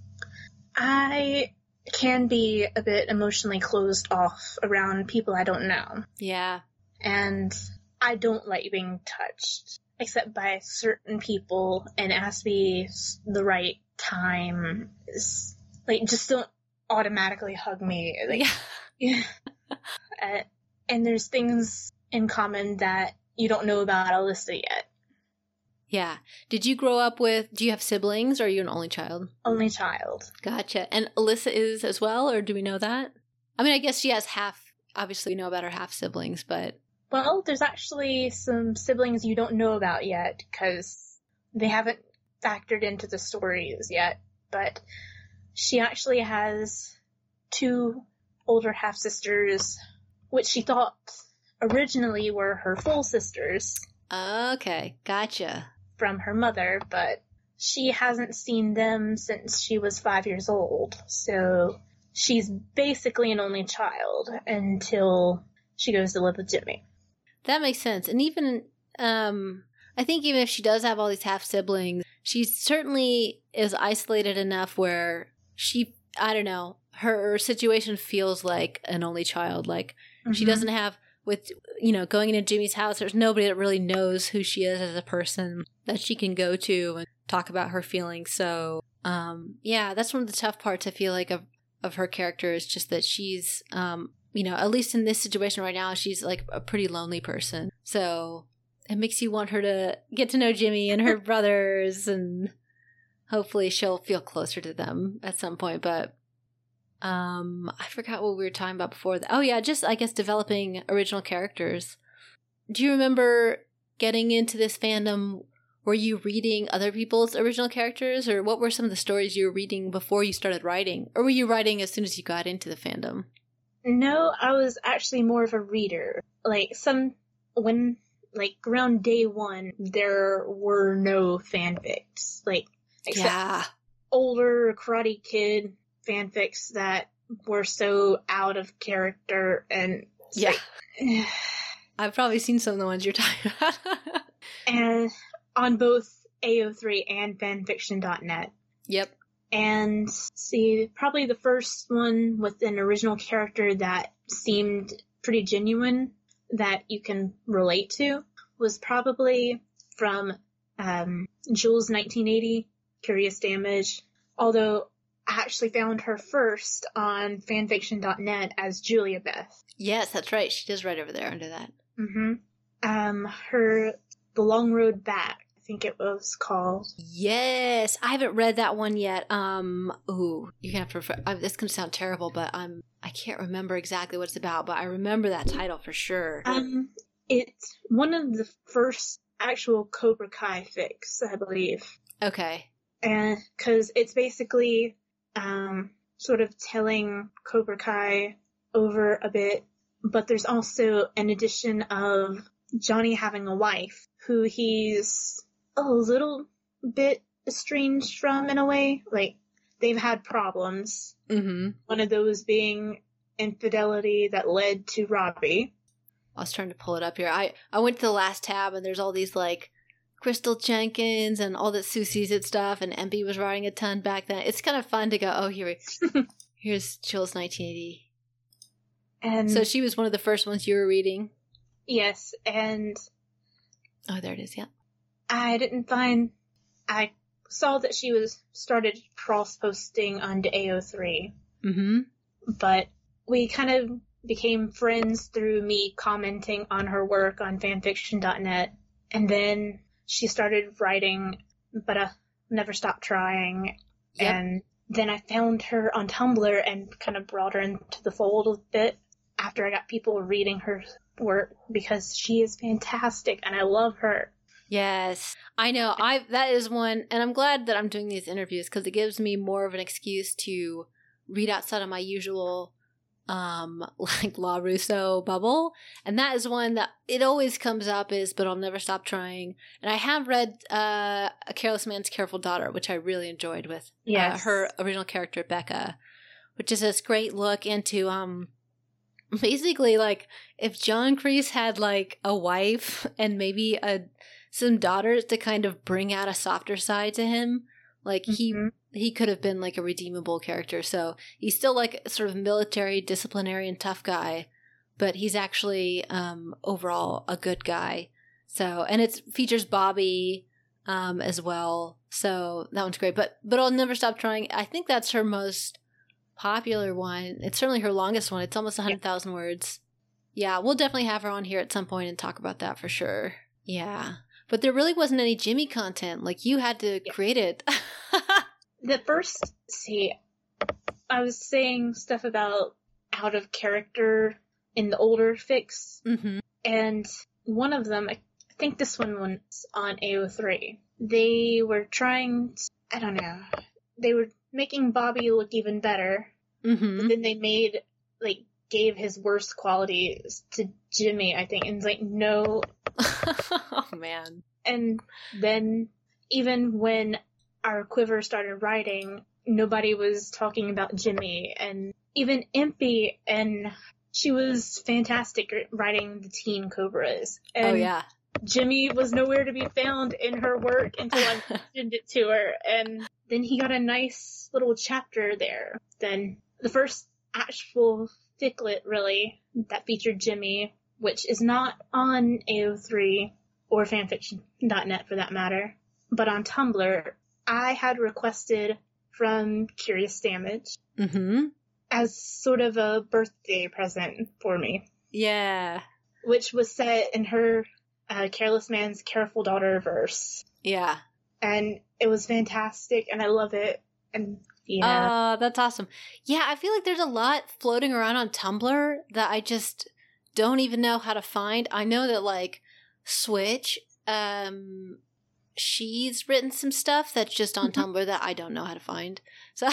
I can be a bit emotionally closed off around people I don't know, Yeah. and I don't like being touched except by certain people, and it has to be the right time. Like, just don't automatically hug me. Like, yeah. (laughs) (laughs) uh, and there's things in common that you don't know about Alyssa yet. Yeah. Did you grow up with, do you have siblings or are you an only child? Only child. Gotcha. And Alyssa is as well, or do we know that? I mean, I guess she has half, obviously, we know about her half siblings, but Well, there's actually some siblings you don't know about yet because they haven't factored into the stories yet. But she actually has two older half sisters, which she thought originally were her full sisters okay. Gotcha. from her mother, but she hasn't seen them since she was five years old. So she's basically an only child until she goes to live with Jimmy. That makes sense. And even, um, I think even if she does have all these half siblings, she certainly is isolated enough where she, I don't know, her situation feels like an only child. Like she Mhm. doesn't have, with, you know, going into Jimmy's house, there's nobody that really knows who she is as a person that she can go to and talk about her feelings. So, um, yeah, that's one of the tough parts I feel like of, of her character is just that she's, um, you know, at least in this situation right now, she's like a pretty lonely person. So it makes you want her to get to know Jimmy and her (laughs) brothers, and hopefully she'll feel closer to them at some point. But um, I forgot what we were talking about before. Oh yeah, just I guess developing original characters. Do you remember getting into this fandom? Were you reading other people's original characters, or what were some of the stories you were reading before you started writing, or were you writing as soon as you got into the fandom? No, I was actually more of a reader. Like some when like around day one, there were no fanfics. Like Yeah, older Karate Kid fanfics that were so out of character and Yeah. like, (sighs) I've probably seen some of the ones you're talking (laughs) about. and on both AO3 and fanfiction.net. yep. And see, probably the first one with an original character that seemed pretty genuine that you can relate to was probably from um, Jules 1980, Curious Damage. Although I actually found her first on fanfiction.net as Julia Beth. Yes, that's right. She does right over there under that. Mm-hmm. Um, her The Long Road Back, I think it was called. Yes, I haven't read that one yet. Um, ooh, you can have to. Refer- I, this can sound terrible, but I'm I can't remember exactly what it's about, but I remember that title for sure. Um, it's one of the first actual Cobra Kai fics, I believe. Okay. And cause it's basically, um, sort of telling Cobra Kai over a bit, but there's also an addition of Johnny having a wife who he's a little bit estranged from in a way. Like, they've had problems. Mm-hmm. One of those being infidelity that led to Robbie. I was trying to pull it up here. I I went to the last tab and there's all these like Crystal Jenkins and all that Sue Sees It stuff, and MP was writing a ton back then. It's kind of fun to go. Oh, here, (laughs) here's Chills 1980. And So she was one of the first ones you were reading. yes, and Oh, there it is. Yeah. I didn't find. I saw that she was started cross posting onto AO3, Mm-hmm. but we kind of became friends through me commenting on her work on fanfiction.net, and then she started writing, but I never stopped trying, Yep. and then I found her on Tumblr and kind of brought her into the fold a bit after I got people reading her work because she is fantastic and I love her. Yes, I know. I that is one, and I'm glad that I'm doing these interviews because it gives me more of an excuse to read outside of my usual, um, (laughs) like LaRusso bubble, and that is one that it always comes up is, but I'll never stop trying. And I have read uh, A Careless Man's Careful Daughter, which I really enjoyed with uh, her original character Becca, which is this great look into um basically like if John Kreese had like a wife and maybe a some daughters to kind of bring out a softer side to him, like he Mhm. he could have been like a redeemable character. So he's still like sort of military, disciplinarian, tough guy, but he's actually um overall a good guy. So and it features Bobby um as well. So that one's great. But but I'll never stop trying. I think that's her most popular one. It's certainly her longest one. It's almost a hundred thousand words. Yeah, we'll definitely have her on here at some point and talk about that for sure. Yeah. But there really wasn't any Jimmy content. Like you had to Yeah. create it. (laughs) The first, see, I was saying stuff about out of character in the older fix, mm-hmm. and one of them, I think this one was on AO3. They were trying, to, I don't know, they were making Bobby look even better, Mm-hmm. but then they made, like, gave his worst qualities to Jimmy, I think, and it's like, no, (laughs) oh man. And then even when our quiver started writing, nobody was talking about Jimmy and even Impy and she was fantastic writing the teen cobras. Oh, and oh yeah. Jimmy was nowhere to be found in her work until I (laughs) mentioned it to her and then he got a nice little chapter there. Then the first actual ficlet really that featured Jimmy, which is not on AO3 or fanfiction.net for that matter, but on Tumblr, I had requested from Curious Damage mm-hmm. as sort of a birthday present for me, Yeah. which was set in her uh, Careless Man's Careful Daughter verse. Yeah. And it was fantastic and I love it. And yeah. Oh, that's awesome. Yeah, I feel like there's a lot floating around on Tumblr that I just don't even know how to find. I know that like Switch, um she's written some stuff that's just on Mhm. Tumblr that I don't know how to find. (laughs) So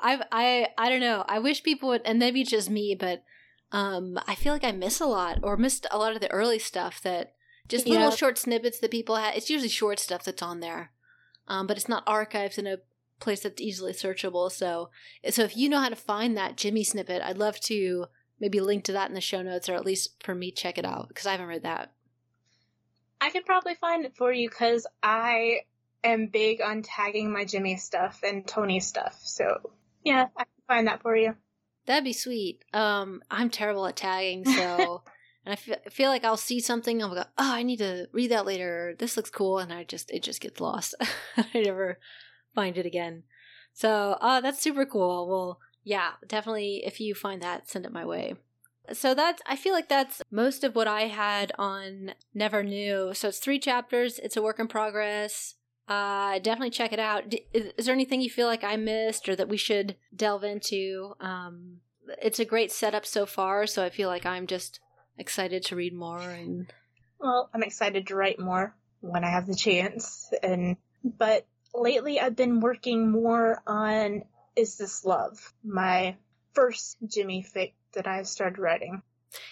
I've I I don't know. I wish people would and maybe just me, but um I feel like I miss a lot or missed a lot of the early stuff that just little short snippets that people had. It's usually short stuff that's on there. Um but it's not archived in a place that's easily searchable. So, so if you know how to find that Jimmy snippet, I'd love to maybe link to that in the show notes, or at least for me check it out because I haven't read that. I could probably find it for you because I am big on tagging my Jimmy stuff and Tony stuff. So yeah, I can find that for you. That'd be sweet. Um, I'm terrible at tagging, so (laughs) and I feel, feel like I'll see something, I'll go, oh, I need to read that later. This looks cool, and I just it just gets lost. (laughs) I never find it again. So, uh, that's super cool. Well, yeah, definitely. If you find that, send it my way. So that's I feel like that's most of what I had on Never Knew. So it's three chapters. It's a work in progress. Uh, definitely check it out. Is, is, there anything you feel like I missed or that we should delve into? Um, it's a great setup so far, so I feel like I'm just excited to read more. And well, I'm excited to write more when I have the chance. And but lately, I've been working more on "Is This Love," my first Jimmy fic that I've started writing.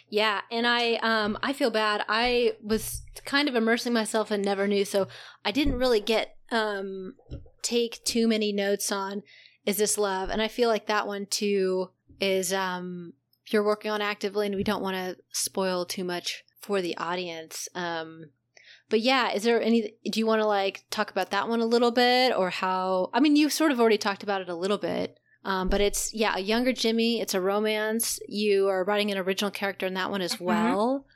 Yeah, and I um I feel bad. I was kind of immersing myself and never knew, so I didn't really get um take too many notes on is this love, and I feel like that one too is um you're working on actively, and we don't want to spoil too much for the audience. Um, but yeah, is there any? Do you want to like talk about that one a little bit, or how? I mean, you sort of already talked about it a little bit. Um, but it's yeah, a younger Jimmy. It's a romance. You are writing an original character in that one as mm-hmm. well.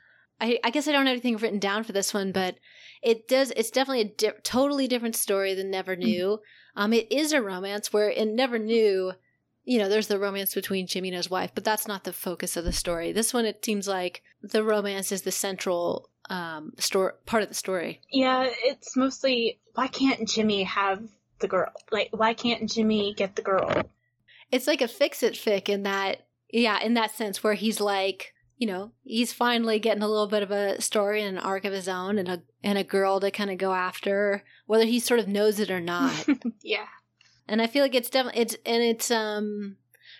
I, I, guess I don't have anything written down for this one, but it does. It's definitely a di- totally different story than Never mm-hmm. Knew. Mm-hmm. Um, it is a romance where in Never Knew, you know, there's the romance between Jimmy and his wife, but that's not the focus of the story. This one, it seems like the romance is the central um story part of the story. Yeah, it's mostly why can't Jimmy have the girl? Like, why can't Jimmy get the girl? It's like a fix it fic in that yeah in that sense where he's like you know he's finally getting a little bit of a story and an arc of his own and a and a girl to kind of go after whether he sort of knows it or not. (laughs) Yeah. And i feel like it's definitely it's and it's um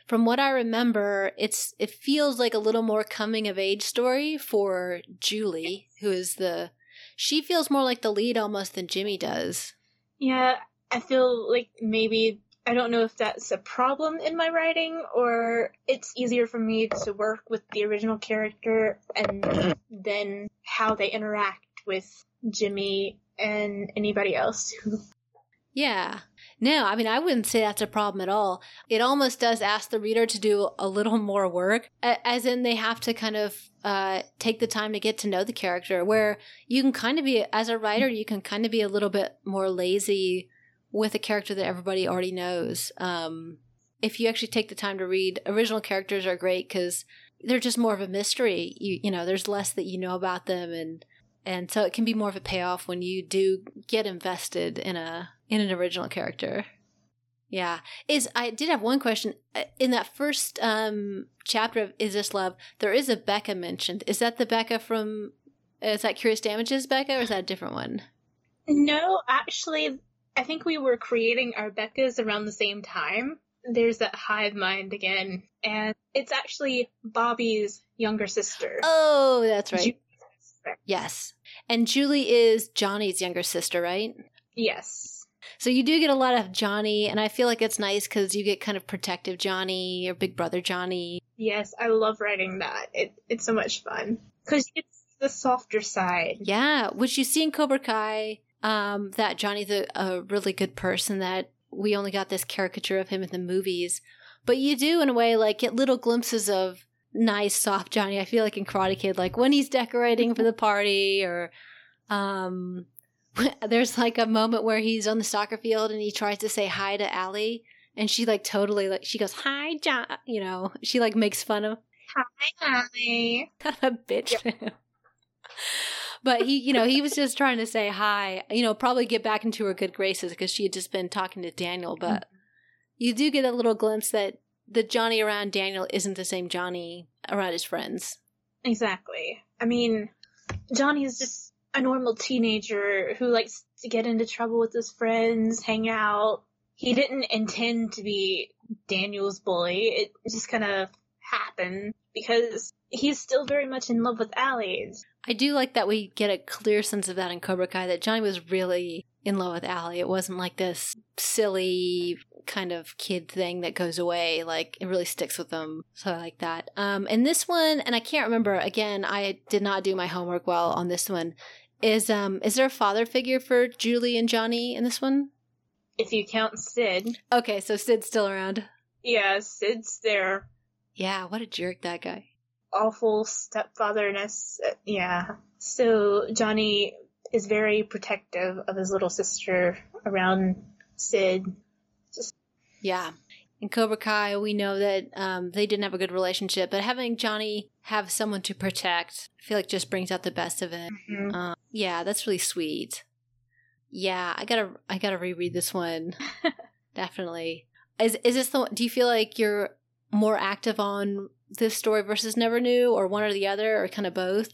from what i remember it's it feels like a little more coming of age story for julie who is the she feels more like the lead almost than jimmy does. Yeah i feel like maybe I don't know if that's a problem in my writing or it's easier for me to work with the original character and (clears throat) then how they interact with Jimmy and anybody else who. Yeah. No, I mean, I wouldn't say that's a problem at all. It almost does ask the reader to do a little (laughs) more work, as in they have to kind of uh, take the time to get to know the character, where you can kind of be, as a writer, you can kind of be a little bit more lazy with a character that everybody already knows. Um, if you actually take the time to read, original characters are great because they're just more of a mystery. You you know, there's less that you know about them, and and so it can be more of a payoff when you do get invested in a in an original character. Yeah, is I did have one question uh, in that first um, chapter of Is This Love? There is a Becca mentioned. Is that the Becca from? Is that Curious Damages Becca, or is that a different one? No, actually, I think we were creating our Beccas around the same time. There's that hive mind again, and it's actually Bobby's younger sister. Oh, that's right. Yes. And Julie is Johnny's younger sister, right? Yes. So you do get a lot of Johnny, and I feel like it's nice because you get kind of protective Johnny or big brother Johnny. Yes, I love writing that. It, it's so much fun because it's the softer side. Yeah, which you see in Cobra Kai um, that Johnny's a, a really good person, that we only got this caricature of him in the movies. But you do, in a way, like get little glimpses of nice, soft Johnny. I feel like in Karate Kid, like when he's decorating for the (laughs) party, or um, (laughs) there's like a moment where he's on the soccer field and he tries to say hi to Ali, and she like totally like she goes hi John, you know, she like makes fun of hi Ali, (laughs) a bitch. Yep but he, you know, he was just trying to say hi, you know, probably get back into her good graces because she had just been talking to Daniel. But mm-hmm. you do get a little glimpse that the Johnny around Daniel isn't the same Johnny around his friends. Exactly. I mean, Johnny is just a normal teenager who likes to get into trouble with his friends, hang out. He didn't intend to be Daniel's bully. It just kind of happened because he's still very much in love with Ali. I do like that we get a clear sense of that in Cobra Kai that Johnny was really in love with Ali. It wasn't like this silly kind of kid thing that goes away. Like it really sticks with them. So I like that. Um, and this one, and I can't remember. Again, I did not do my homework well on this one. Is um is there a father figure for Julie and Johnny in this one? If you count Sid. Okay, so Sid's still around. Yeah, Sid's there. Yeah, what a jerk that guy. Awful stepfatherness. Yeah. So Johnny is very protective of his little sister around Sid. Just Yeah. In Cobra Kai, we know that um, they didn't have a good relationship, but having Johnny have someone to protect, I feel like just brings out the best of it. mhm. Um, yeah, that's really sweet. Yeah, I gotta, I gotta reread this one. (laughs) Definitely. Is is this the? one- Do you feel like you're more active on this story versus Never Knew, or one or the other, or kind of both?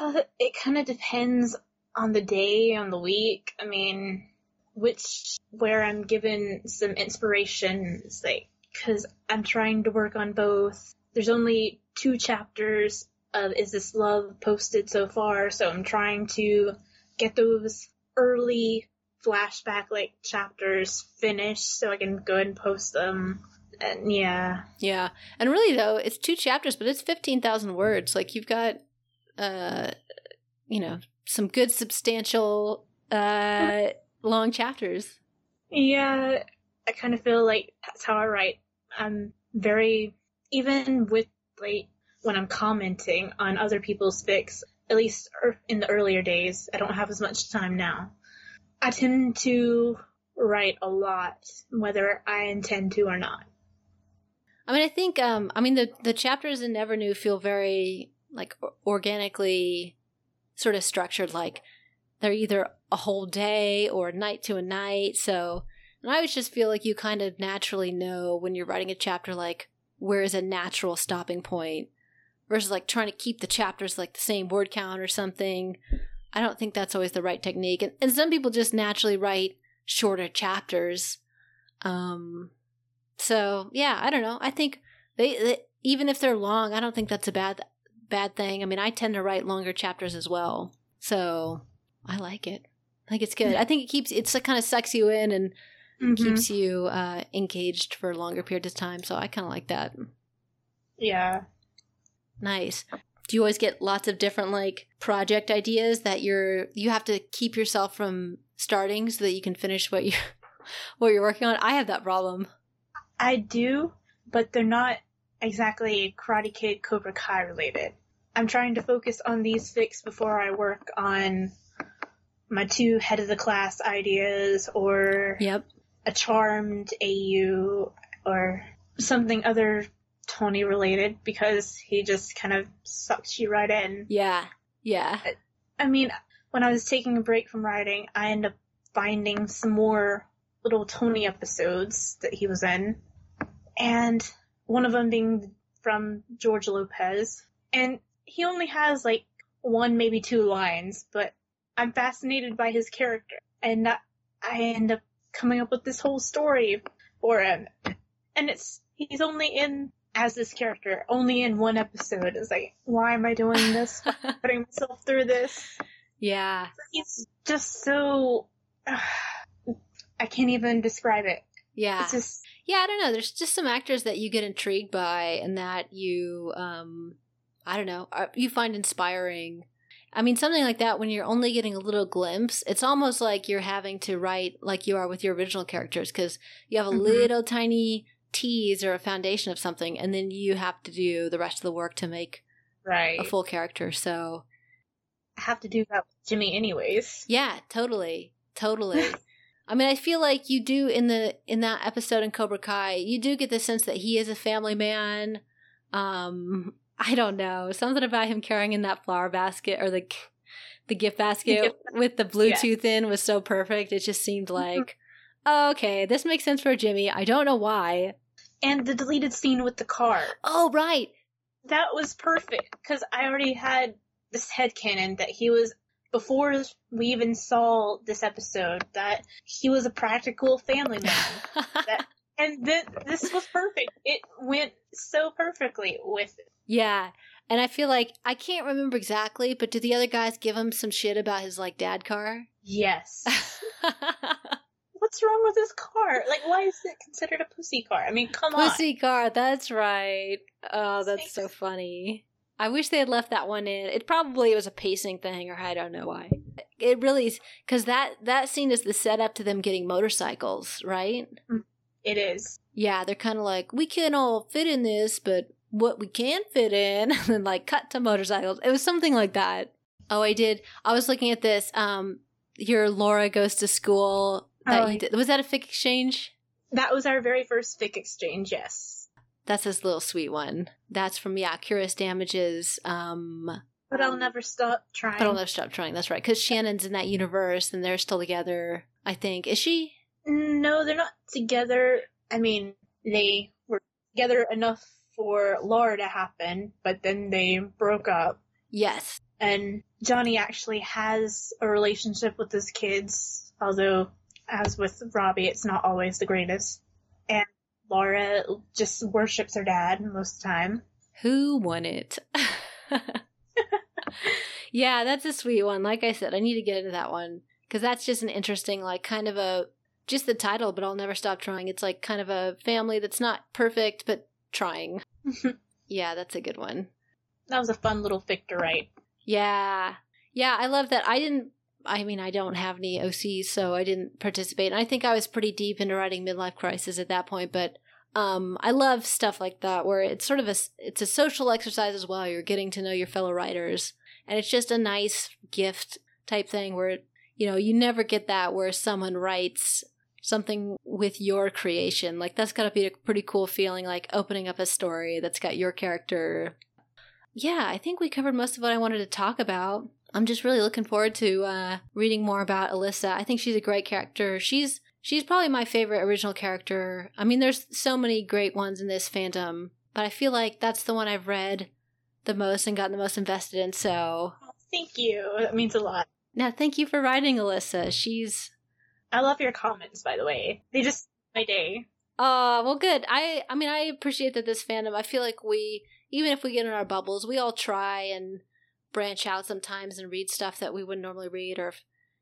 Uh, it kind of depends on the day, on the week. I mean, which where I'm given some inspiration, like because I'm trying to work on both. There's only two chapters of Is This Love posted so far, so I'm trying to get those early flashback like chapters finished so I can go and post them. And yeah, Yeah, and really though, it's two chapters, but it's fifteen thousand words. Like you've got, uh, you know, some good substantial, uh, long chapters. Yeah, I kind of feel like that's how I write. I'm very, even with like when I'm commenting on other people's fics, at least er- in the earlier days, I don't have as much time now. I tend to write a lot, whether I intend to or not. I mean, I think, um, I mean, the the chapters in Never Knew feel very like organically sort of structured. Like they're either a whole day or night to a night. So, and I always just feel like you kind of naturally know when you're writing a chapter, like where is a natural stopping point, versus like trying to keep the chapters like the same word count or something. I don't think that's always the right technique. And, and some people just naturally write shorter chapters. Um, so yeah, I don't know. I think they, they even if they're long, I don't think that's a bad bad thing. I mean, I tend to write longer chapters as well, so I like it. I think it's good. I think it keeps it's like kind of sucks you in and Mm-hmm. keeps you uh, engaged for longer periods of time. So I kind of like that. Yeah. Nice. Do you always get lots of different like project ideas that you're you have to keep yourself from starting so that you can finish what you (laughs) what you're working on? I have that problem. I do, but they're not exactly Karate Kid Cobra Kai related. I'm trying to focus on these fix before I work on my two head of the class ideas or Yep. a charmed AU or something other Tony related because he just kind of sucks you right in. Yeah. Yeah. I mean, when I was taking a break from writing, I ended up finding some more little Tony episodes that he was in. And one of them being from George Lopez. And he only has like one, maybe two lines, but I'm fascinated by his character. And I end up coming up with this whole story for him. And it's, he's only in as this character, only in one episode. It's like, why am I doing this? (laughs) Putting myself through this yeah. he's just so (sighs) I can't even describe it. Yeah. It's just Yeah, I don't know. There's just some actors that you get intrigued by and that you, um, I don't know, are, you find inspiring. I mean, something like that when you're only getting a little glimpse, it's almost like you're having to write like you are with your original characters because you have a Mhm. little tiny tease or a foundation of something, and then you have to do the rest of the work to make right. a full character. So, I have to do that with Jimmy anyways. Yeah, totally. Totally. I mean, I feel like you do in the in that episode in Cobra Kai, you do get the sense that he is a family man. Um, (laughs) I don't know. Something about him carrying in that flower basket or the the gift basket gift with the Bluetooth in was so perfect. It just seemed like, okay, this makes sense for Jimmy. I don't know why. And the deleted scene with the car. Oh, right. That was perfect because I already had this head headcanon that he was before we even saw this episode that he was a practical family man. (laughs) and th- this was perfect. It went so perfectly with it. yeah. And I feel like I can't remember exactly, but did the other guys give him some shit about his like dad car? Yes. (laughs) What's wrong with this car? Like, why is it considered a pussy car? I mean, come on. Pussy car, that's right. Oh, that's Thanks. so funny. I wish they had left that one in. It probably was a pacing thing, or I don't know why. It really is because that that scene is the setup to them getting motorcycles, right? It is. Yeah, they're kind of like we can all fit in this, but what we can fit in, (laughs) and then like cut to motorcycles. It was something like that. Oh, I did. I was looking at this. Um, your Laura goes to school. That Oh. Was that a fic exchange? That was our very first fic exchange, yes. That's this little sweet one. That's from yeah, Curious Damages. Um, But I'll never stop trying. but I'll never stop trying. That's right, because Shannon's in that universe and they're still together. I think is she? No, they're not together. I mean, they were together enough for Laura to happen, but then they broke up. Yes. And Johnny actually has a relationship with his kids, although, as with Robbie, it's not always the greatest. And Laura just worships her dad most of the time. Who won it? (laughs) yeah, that's a sweet one. Like I said, I need to get into that one because that's just an interesting, like, kind of a just the title. But I'll never stop trying. It's like kind of a family that's not perfect but trying. (laughs) Yeah, that's a good one. that was a fun little fic to write. Yeah. Yeah, I love that. I didn't I mean, I don't have any OCs, so I didn't participate. And I think I was pretty deep into writing midlife crisis at that point, but um I love stuff like that where it's sort of a it's a social exercise as well. You're getting to know your fellow writers, and it's just a nice gift type thing where you know, you never get that where someone writes something with your creation. Like that's got to be a pretty cool feeling like opening up a story that's got your character yeah, I think we covered most of what I wanted to talk about. I'm just really looking forward to uh, reading more about Alyssa. I think she's a great character. She's she's probably my favorite original character. I mean, there's so many great ones in this fandom, but I feel like that's the one I've read the most and gotten the most invested in. So, Oh, thank you. That means a lot. now thank you for writing Alyssa. She's I love your comments, by the way. They just my day. Uh, well, good. I, I mean, I appreciate that this fandom. I feel like we, even if we get in our bubbles, we all try and branch out sometimes and read stuff that we wouldn't normally read. Or,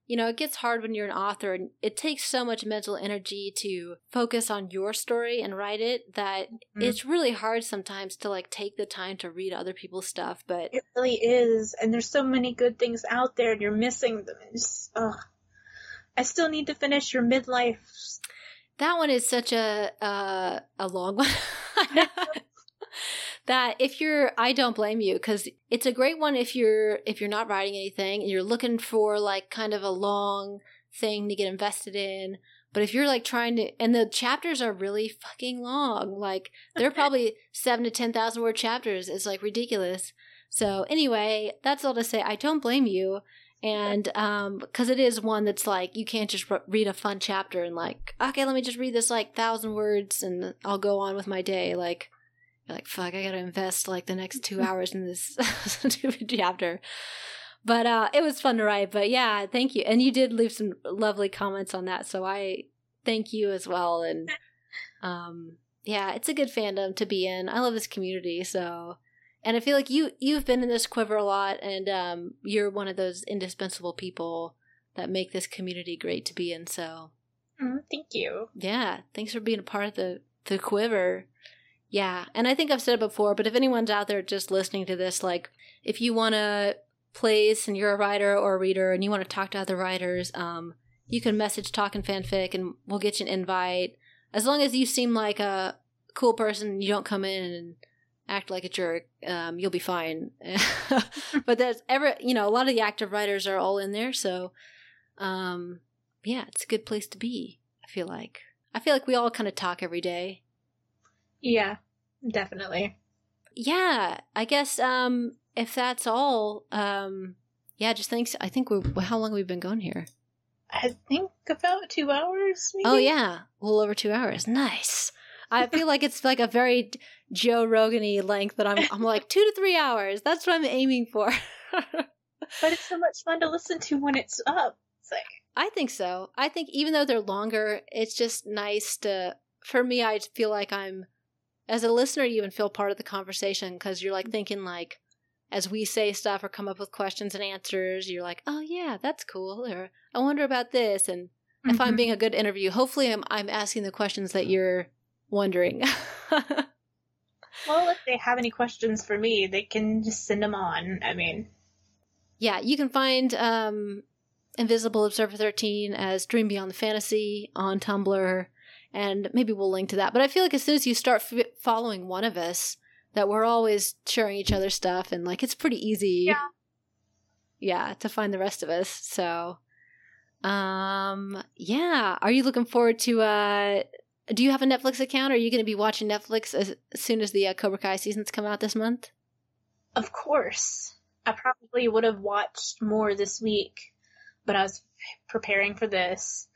you know, it gets hard when you're an author, and it takes so much mental energy to focus on your story and write it that Mhm. it's really hard sometimes to like take the time to read other people's stuff. But It really is, and there's so many good things out there, and you're missing them. Ugh. I still need to finish your midlife. That one is such a uh, a long (laughs) one. (laughs) that if you're, I don't blame you because it's a great one if you're if you're not writing anything and you're looking for like kind of a long thing to get invested in. But if you're like trying to, and the chapters are really fucking long, like they're (laughs) probably seven to ten thousand word chapters. It's like ridiculous. So anyway, that's all to say. I don't blame you and um because it is one that's like you can't just re- read a fun chapter and like okay let me just read this like thousand words and i'll go on with my day like you're like fuck i gotta invest like the next two hours in this (laughs) stupid chapter but uh it was fun to write but yeah thank you and you did leave some lovely comments on that so i thank you as well and um yeah it's a good fandom to be in i love this community so and I feel like you you've been in this quiver a lot, and um, you're one of those indispensable people that make this community great to be in. So Mm, thank you. yeah, thanks for being a part of the the quiver. Yeah, and I think I've said it before, but if anyone's out there just listening to this, like if you want to place and you're a writer or a reader and you want to talk to other writers, um, you can message Talking Fanfic and we'll get you an invite. As long as you seem like a cool person, you don't come in and act like a jerk, um, you'll be fine. (laughs) but there's ever, you know, a lot of the active writers are all in there, so um, yeah, it's a good place to be. I feel like I feel like we all kind of talk every day. Yeah, definitely. Yeah, I guess um, if that's all, um, yeah, just thanks. I think we how long we've been going here? I think about two hours. Maybe? Oh yeah, a little over two hours. Nice. I feel like it's like a very Joe Rogan-y length, but I'm I'm like two to three hours. That's what I'm aiming for. (laughs) but it's so much fun to listen to when it's up. It's like I think so. I think even though they're longer, it's just nice to. For me, I feel like I'm, as a listener, you even feel part of the conversation because you're like thinking like, as we say stuff or come up with questions and answers, you're like, "Oh yeah, that's cool," or "I wonder about this." And if I'm being a good interview, hopefully I'm I'm asking the questions that you're wondering. (laughs) Well, if they have any questions for me, they can just send them on. I mean, yeah, you can find um, Invisible Observer 13 as Dream Beyond the Fantasy on Tumblr, and maybe we'll link to that. But I feel like as soon as you start f- following one of us, that we're always sharing each other's stuff, and like it's pretty easy. Yeah. Yeah, to find the rest of us. So, um, yeah. Are you looking forward to? uh Do you have a Netflix account? Are you going to be watching Netflix as, as soon as the uh, Cobra Kai seasons come out this month? of course, I probably would have watched more this week, but I was preparing for this,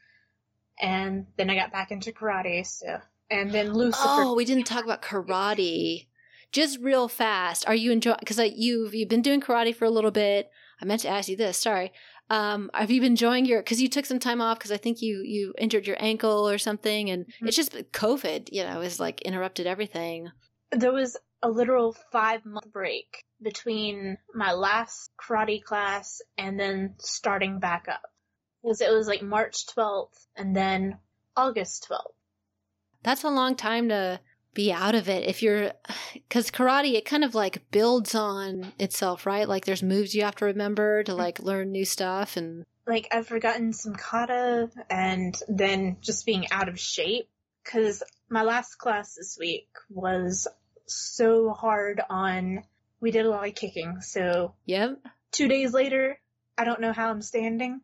and then I got back into karate. So, and then Lucifer. Oh, we didn't talk about karate. Just real fast. Are you enjoying? Because you've you've been doing karate for a little bit. I meant to ask you this. Sorry. Um, have you been enjoying your? Because you took some time off. Because I think you you injured your ankle or something, and Mhm. it's just COVID. You know, has like interrupted everything. there was a literal five month break between my last karate class and then starting back up. Because it was like March 12th and then August 12th. That's a long time to be out of it. If you're, because karate, it kind of like builds on itself, right? Like there's moves you have to remember to like learn new stuff and. Like I've forgotten some kata and then just being out of shape. Because my last class this week was so hard on, we did a lot of kicking. So Yep. two days later, I don't know how I'm standing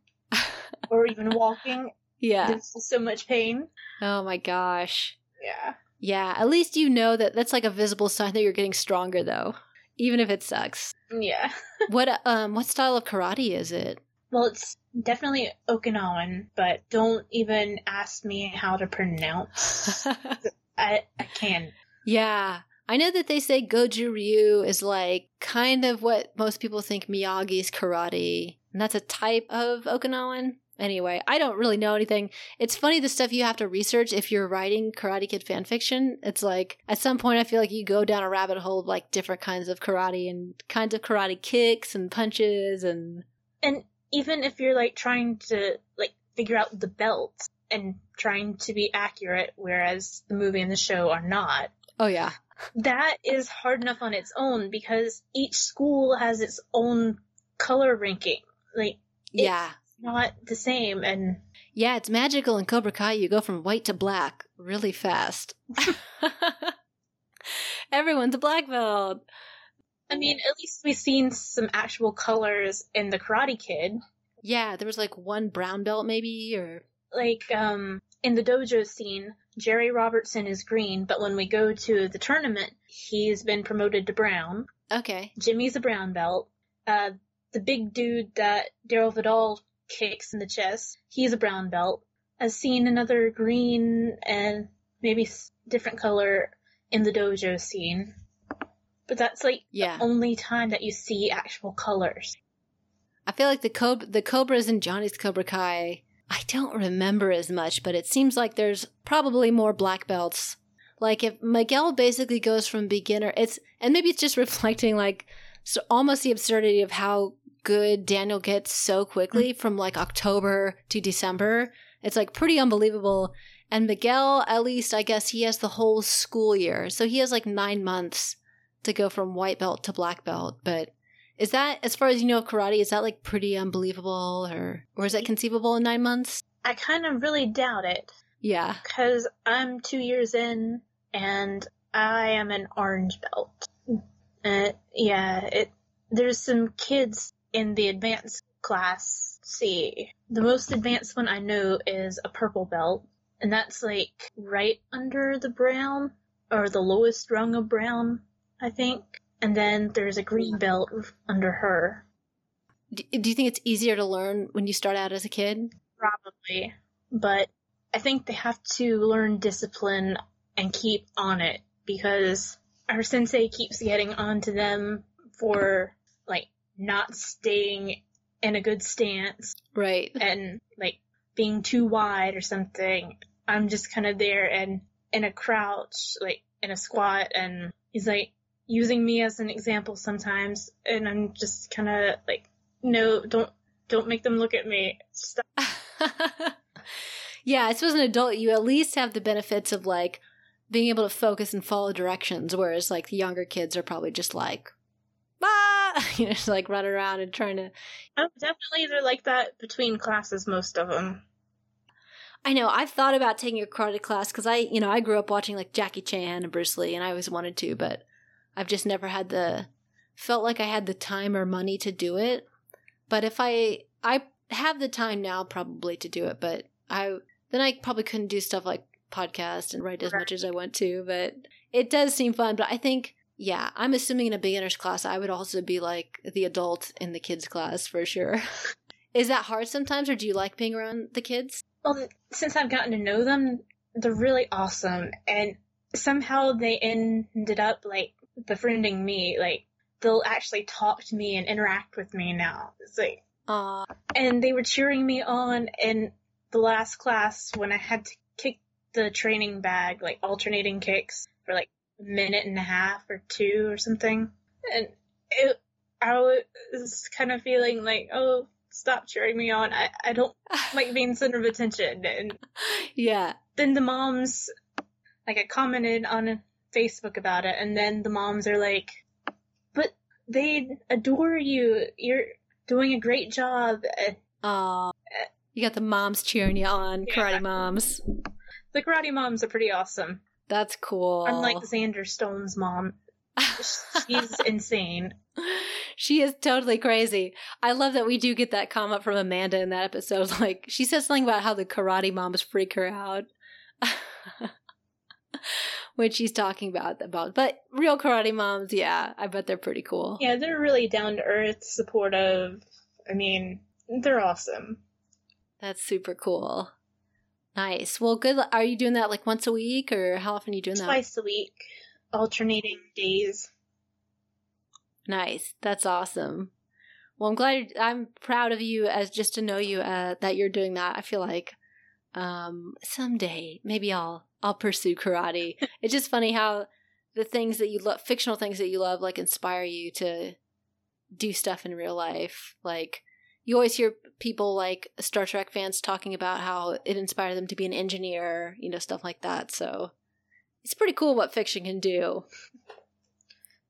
or even walking. yeah. There's so much pain. Oh my gosh. Yeah. Yeah, at least you know that that's like a visible sign that you're getting stronger though, even if it sucks. Yeah. (laughs) what um what style of karate is it? Well, it's definitely Okinawan, but don't even ask me how to pronounce. (laughs) I I can't. yeah. I know that they say Goju Ryu is like kind of what most people think Miyagi's karate, and that's a type of Okinawan. Anyway, I don't really know anything. It's funny the stuff you have to research if you're writing Karate Kid fan fiction. It's like at some point I feel like you go down a rabbit hole of like different kinds of karate and kinds of karate kicks and punches and And even if you're like trying to like figure out the belts and trying to be accurate, whereas the movie and the show are not, oh yeah. that is hard enough on its own because each school has its own color ranking. Like Yeah. Not the same and Yeah, it's magical in Cobra Kai. You go from white to black really fast. (laughs) Everyone's a black belt. I mean, at least we've seen some actual colors in the Karate Kid. Yeah, there was like one brown belt maybe or Like, um, in the dojo scene, Jerry Robertson is green, but when we go to the tournament, he's been promoted to brown. okay. Jimmy's a brown belt. Uh, the big dude that Darryl Vidal kicks in the chest, he's a brown belt. I've seen another green and maybe different color in the dojo scene. But that's like Yeah. only time that you see actual colors. I feel like the cob- the cobras in Johnny's Cobra Kai, I don't remember as much, but it seems like there's probably more black belts. Like if Miguel basically goes from beginner, it's and maybe it's just (laughs) reflecting like so almost the absurdity of how good Daniel gets so quickly from like October to December. It's like pretty unbelievable. And Miguel, at least I guess he has the whole school year. So he has like 9 months to go from white belt to black belt, but is that, as far as you know of karate, is that like pretty unbelievable or or is that conceivable in nine months? I kind of really doubt it. Yeah. Because I'm two years in and I am an orange belt. Uh, yeah, it. There's some kids in the advanced class. See, the most advanced one I know is a purple belt, and that's like right under the brown or the lowest rung of brown, I think. And then there's a green belt under her, Do, do you think it's easier to learn when you start out as a kid? probably. But I think they have to learn discipline and keep on it because our sensei keeps getting onto them for like not staying in a good stance Right. and like being too wide or something. I'm just kind of there and in a crouch, like in a squat, and he's like, using me as an example sometimes, and I'm just kind of like, no, don't don't make them look at me. Stop. (laughs) yeah, I suppose an adult, you at least have the benefits of like being able to focus and follow directions, whereas like the younger kids are probably just like, ah, (laughs) you know, just like running around and trying to. Oh, definitely, they're like that between classes. Most of them. I know. I've thought about taking a karate class because I, you know, I grew up watching like Jackie Chan and Bruce Lee, and I always wanted to, but I've just never had the felt like I had the time or money to do it. But if I I have the time now probably to do it, but I then I probably couldn't do stuff like podcast and write as much as I want to, but it does seem fun. But I think, yeah, I'm assuming in a beginner's class, I would also be like the adult in the kids' class for sure. (laughs) Is that hard sometimes, or do you like being around the kids? Well, since I've gotten to know them, they're really awesome, and somehow they ended up like befriending me. Like they'll actually talk to me and interact with me now. It's like, Aww. and they were cheering me on in the last class when I had to kick the training bag, like alternating kicks for like minute and a half or two or something. And it, I was kind of feeling like, oh, stop cheering me on. I, I don't (laughs) like being center of attention. And yeah. then the moms, like I commented on Facebook about it, and then the moms are like, but they adore you. You're doing a great job. Aw. You got the moms cheering you on, Yeah. karate moms. The karate moms are pretty awesome. That's cool. Unlike Xander Stone's mom, (laughs) she's insane. she is totally crazy. I love that we do get that comment from Amanda in that episode. (laughs) Like she says something about how the karate moms freak her out. (laughs) when she's talking about about but real karate moms, yeah, I bet they're pretty cool. Yeah, they're really down to earth, supportive. I mean, they're awesome. That's super cool. Nice. Well, good. Are you doing that like once a week, or how often are you doing that? Twice a week, alternating days. Nice. That's awesome. Well, I'm glad. I'm proud of you as just to know you uh, that you're doing that. I feel like um, someday maybe I'll I'll pursue karate. (laughs) it's just funny how the things that you love, fictional things that you love, like inspire you to do stuff in real life. Like you always hear people like Star Trek fans talking about how it inspired them to be an engineer, you know, stuff like that. So it's pretty cool what fiction can do.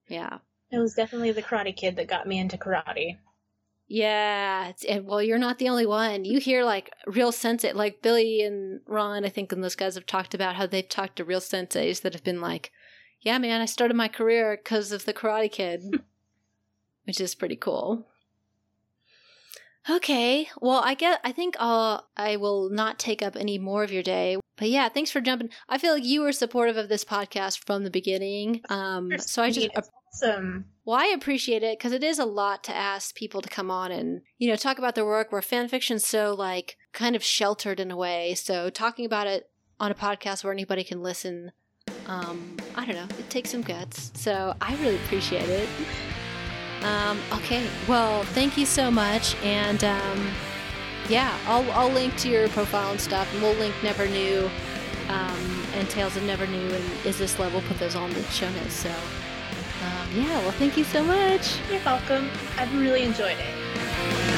Yeah. It was definitely the Karate Kid that got me into karate. Yeah, it's, and well, you're not the only one. You hear like real sensei, like Billy and Ron, I think, and those guys have talked about how they've talked to real senseis that have been like, "Yeah, man, I started my career because of the Karate Kid," (laughs) which is pretty cool. Okay, well, I get. I think I'll. I will not take up any more of your day. But yeah, thanks for jumping. I feel like you were supportive of this podcast from the beginning. Um, so I just awesome. well, I appreciate it because it is a lot to ask people to come on and, you know, talk about their work where fan fiction's so, like, kind of sheltered in a way. So talking about it on a podcast where anybody can listen, um, I don't know, it takes some guts. So I really appreciate it. Um, okay, well, thank you so much. And, um, yeah, I'll, I'll link to your profile and stuff, and we'll link Never Knew um, and Tales of Never Knew and Is This Love, put those on the show notes. So, um, yeah, well, thank you so much. You're welcome. I've really enjoyed it.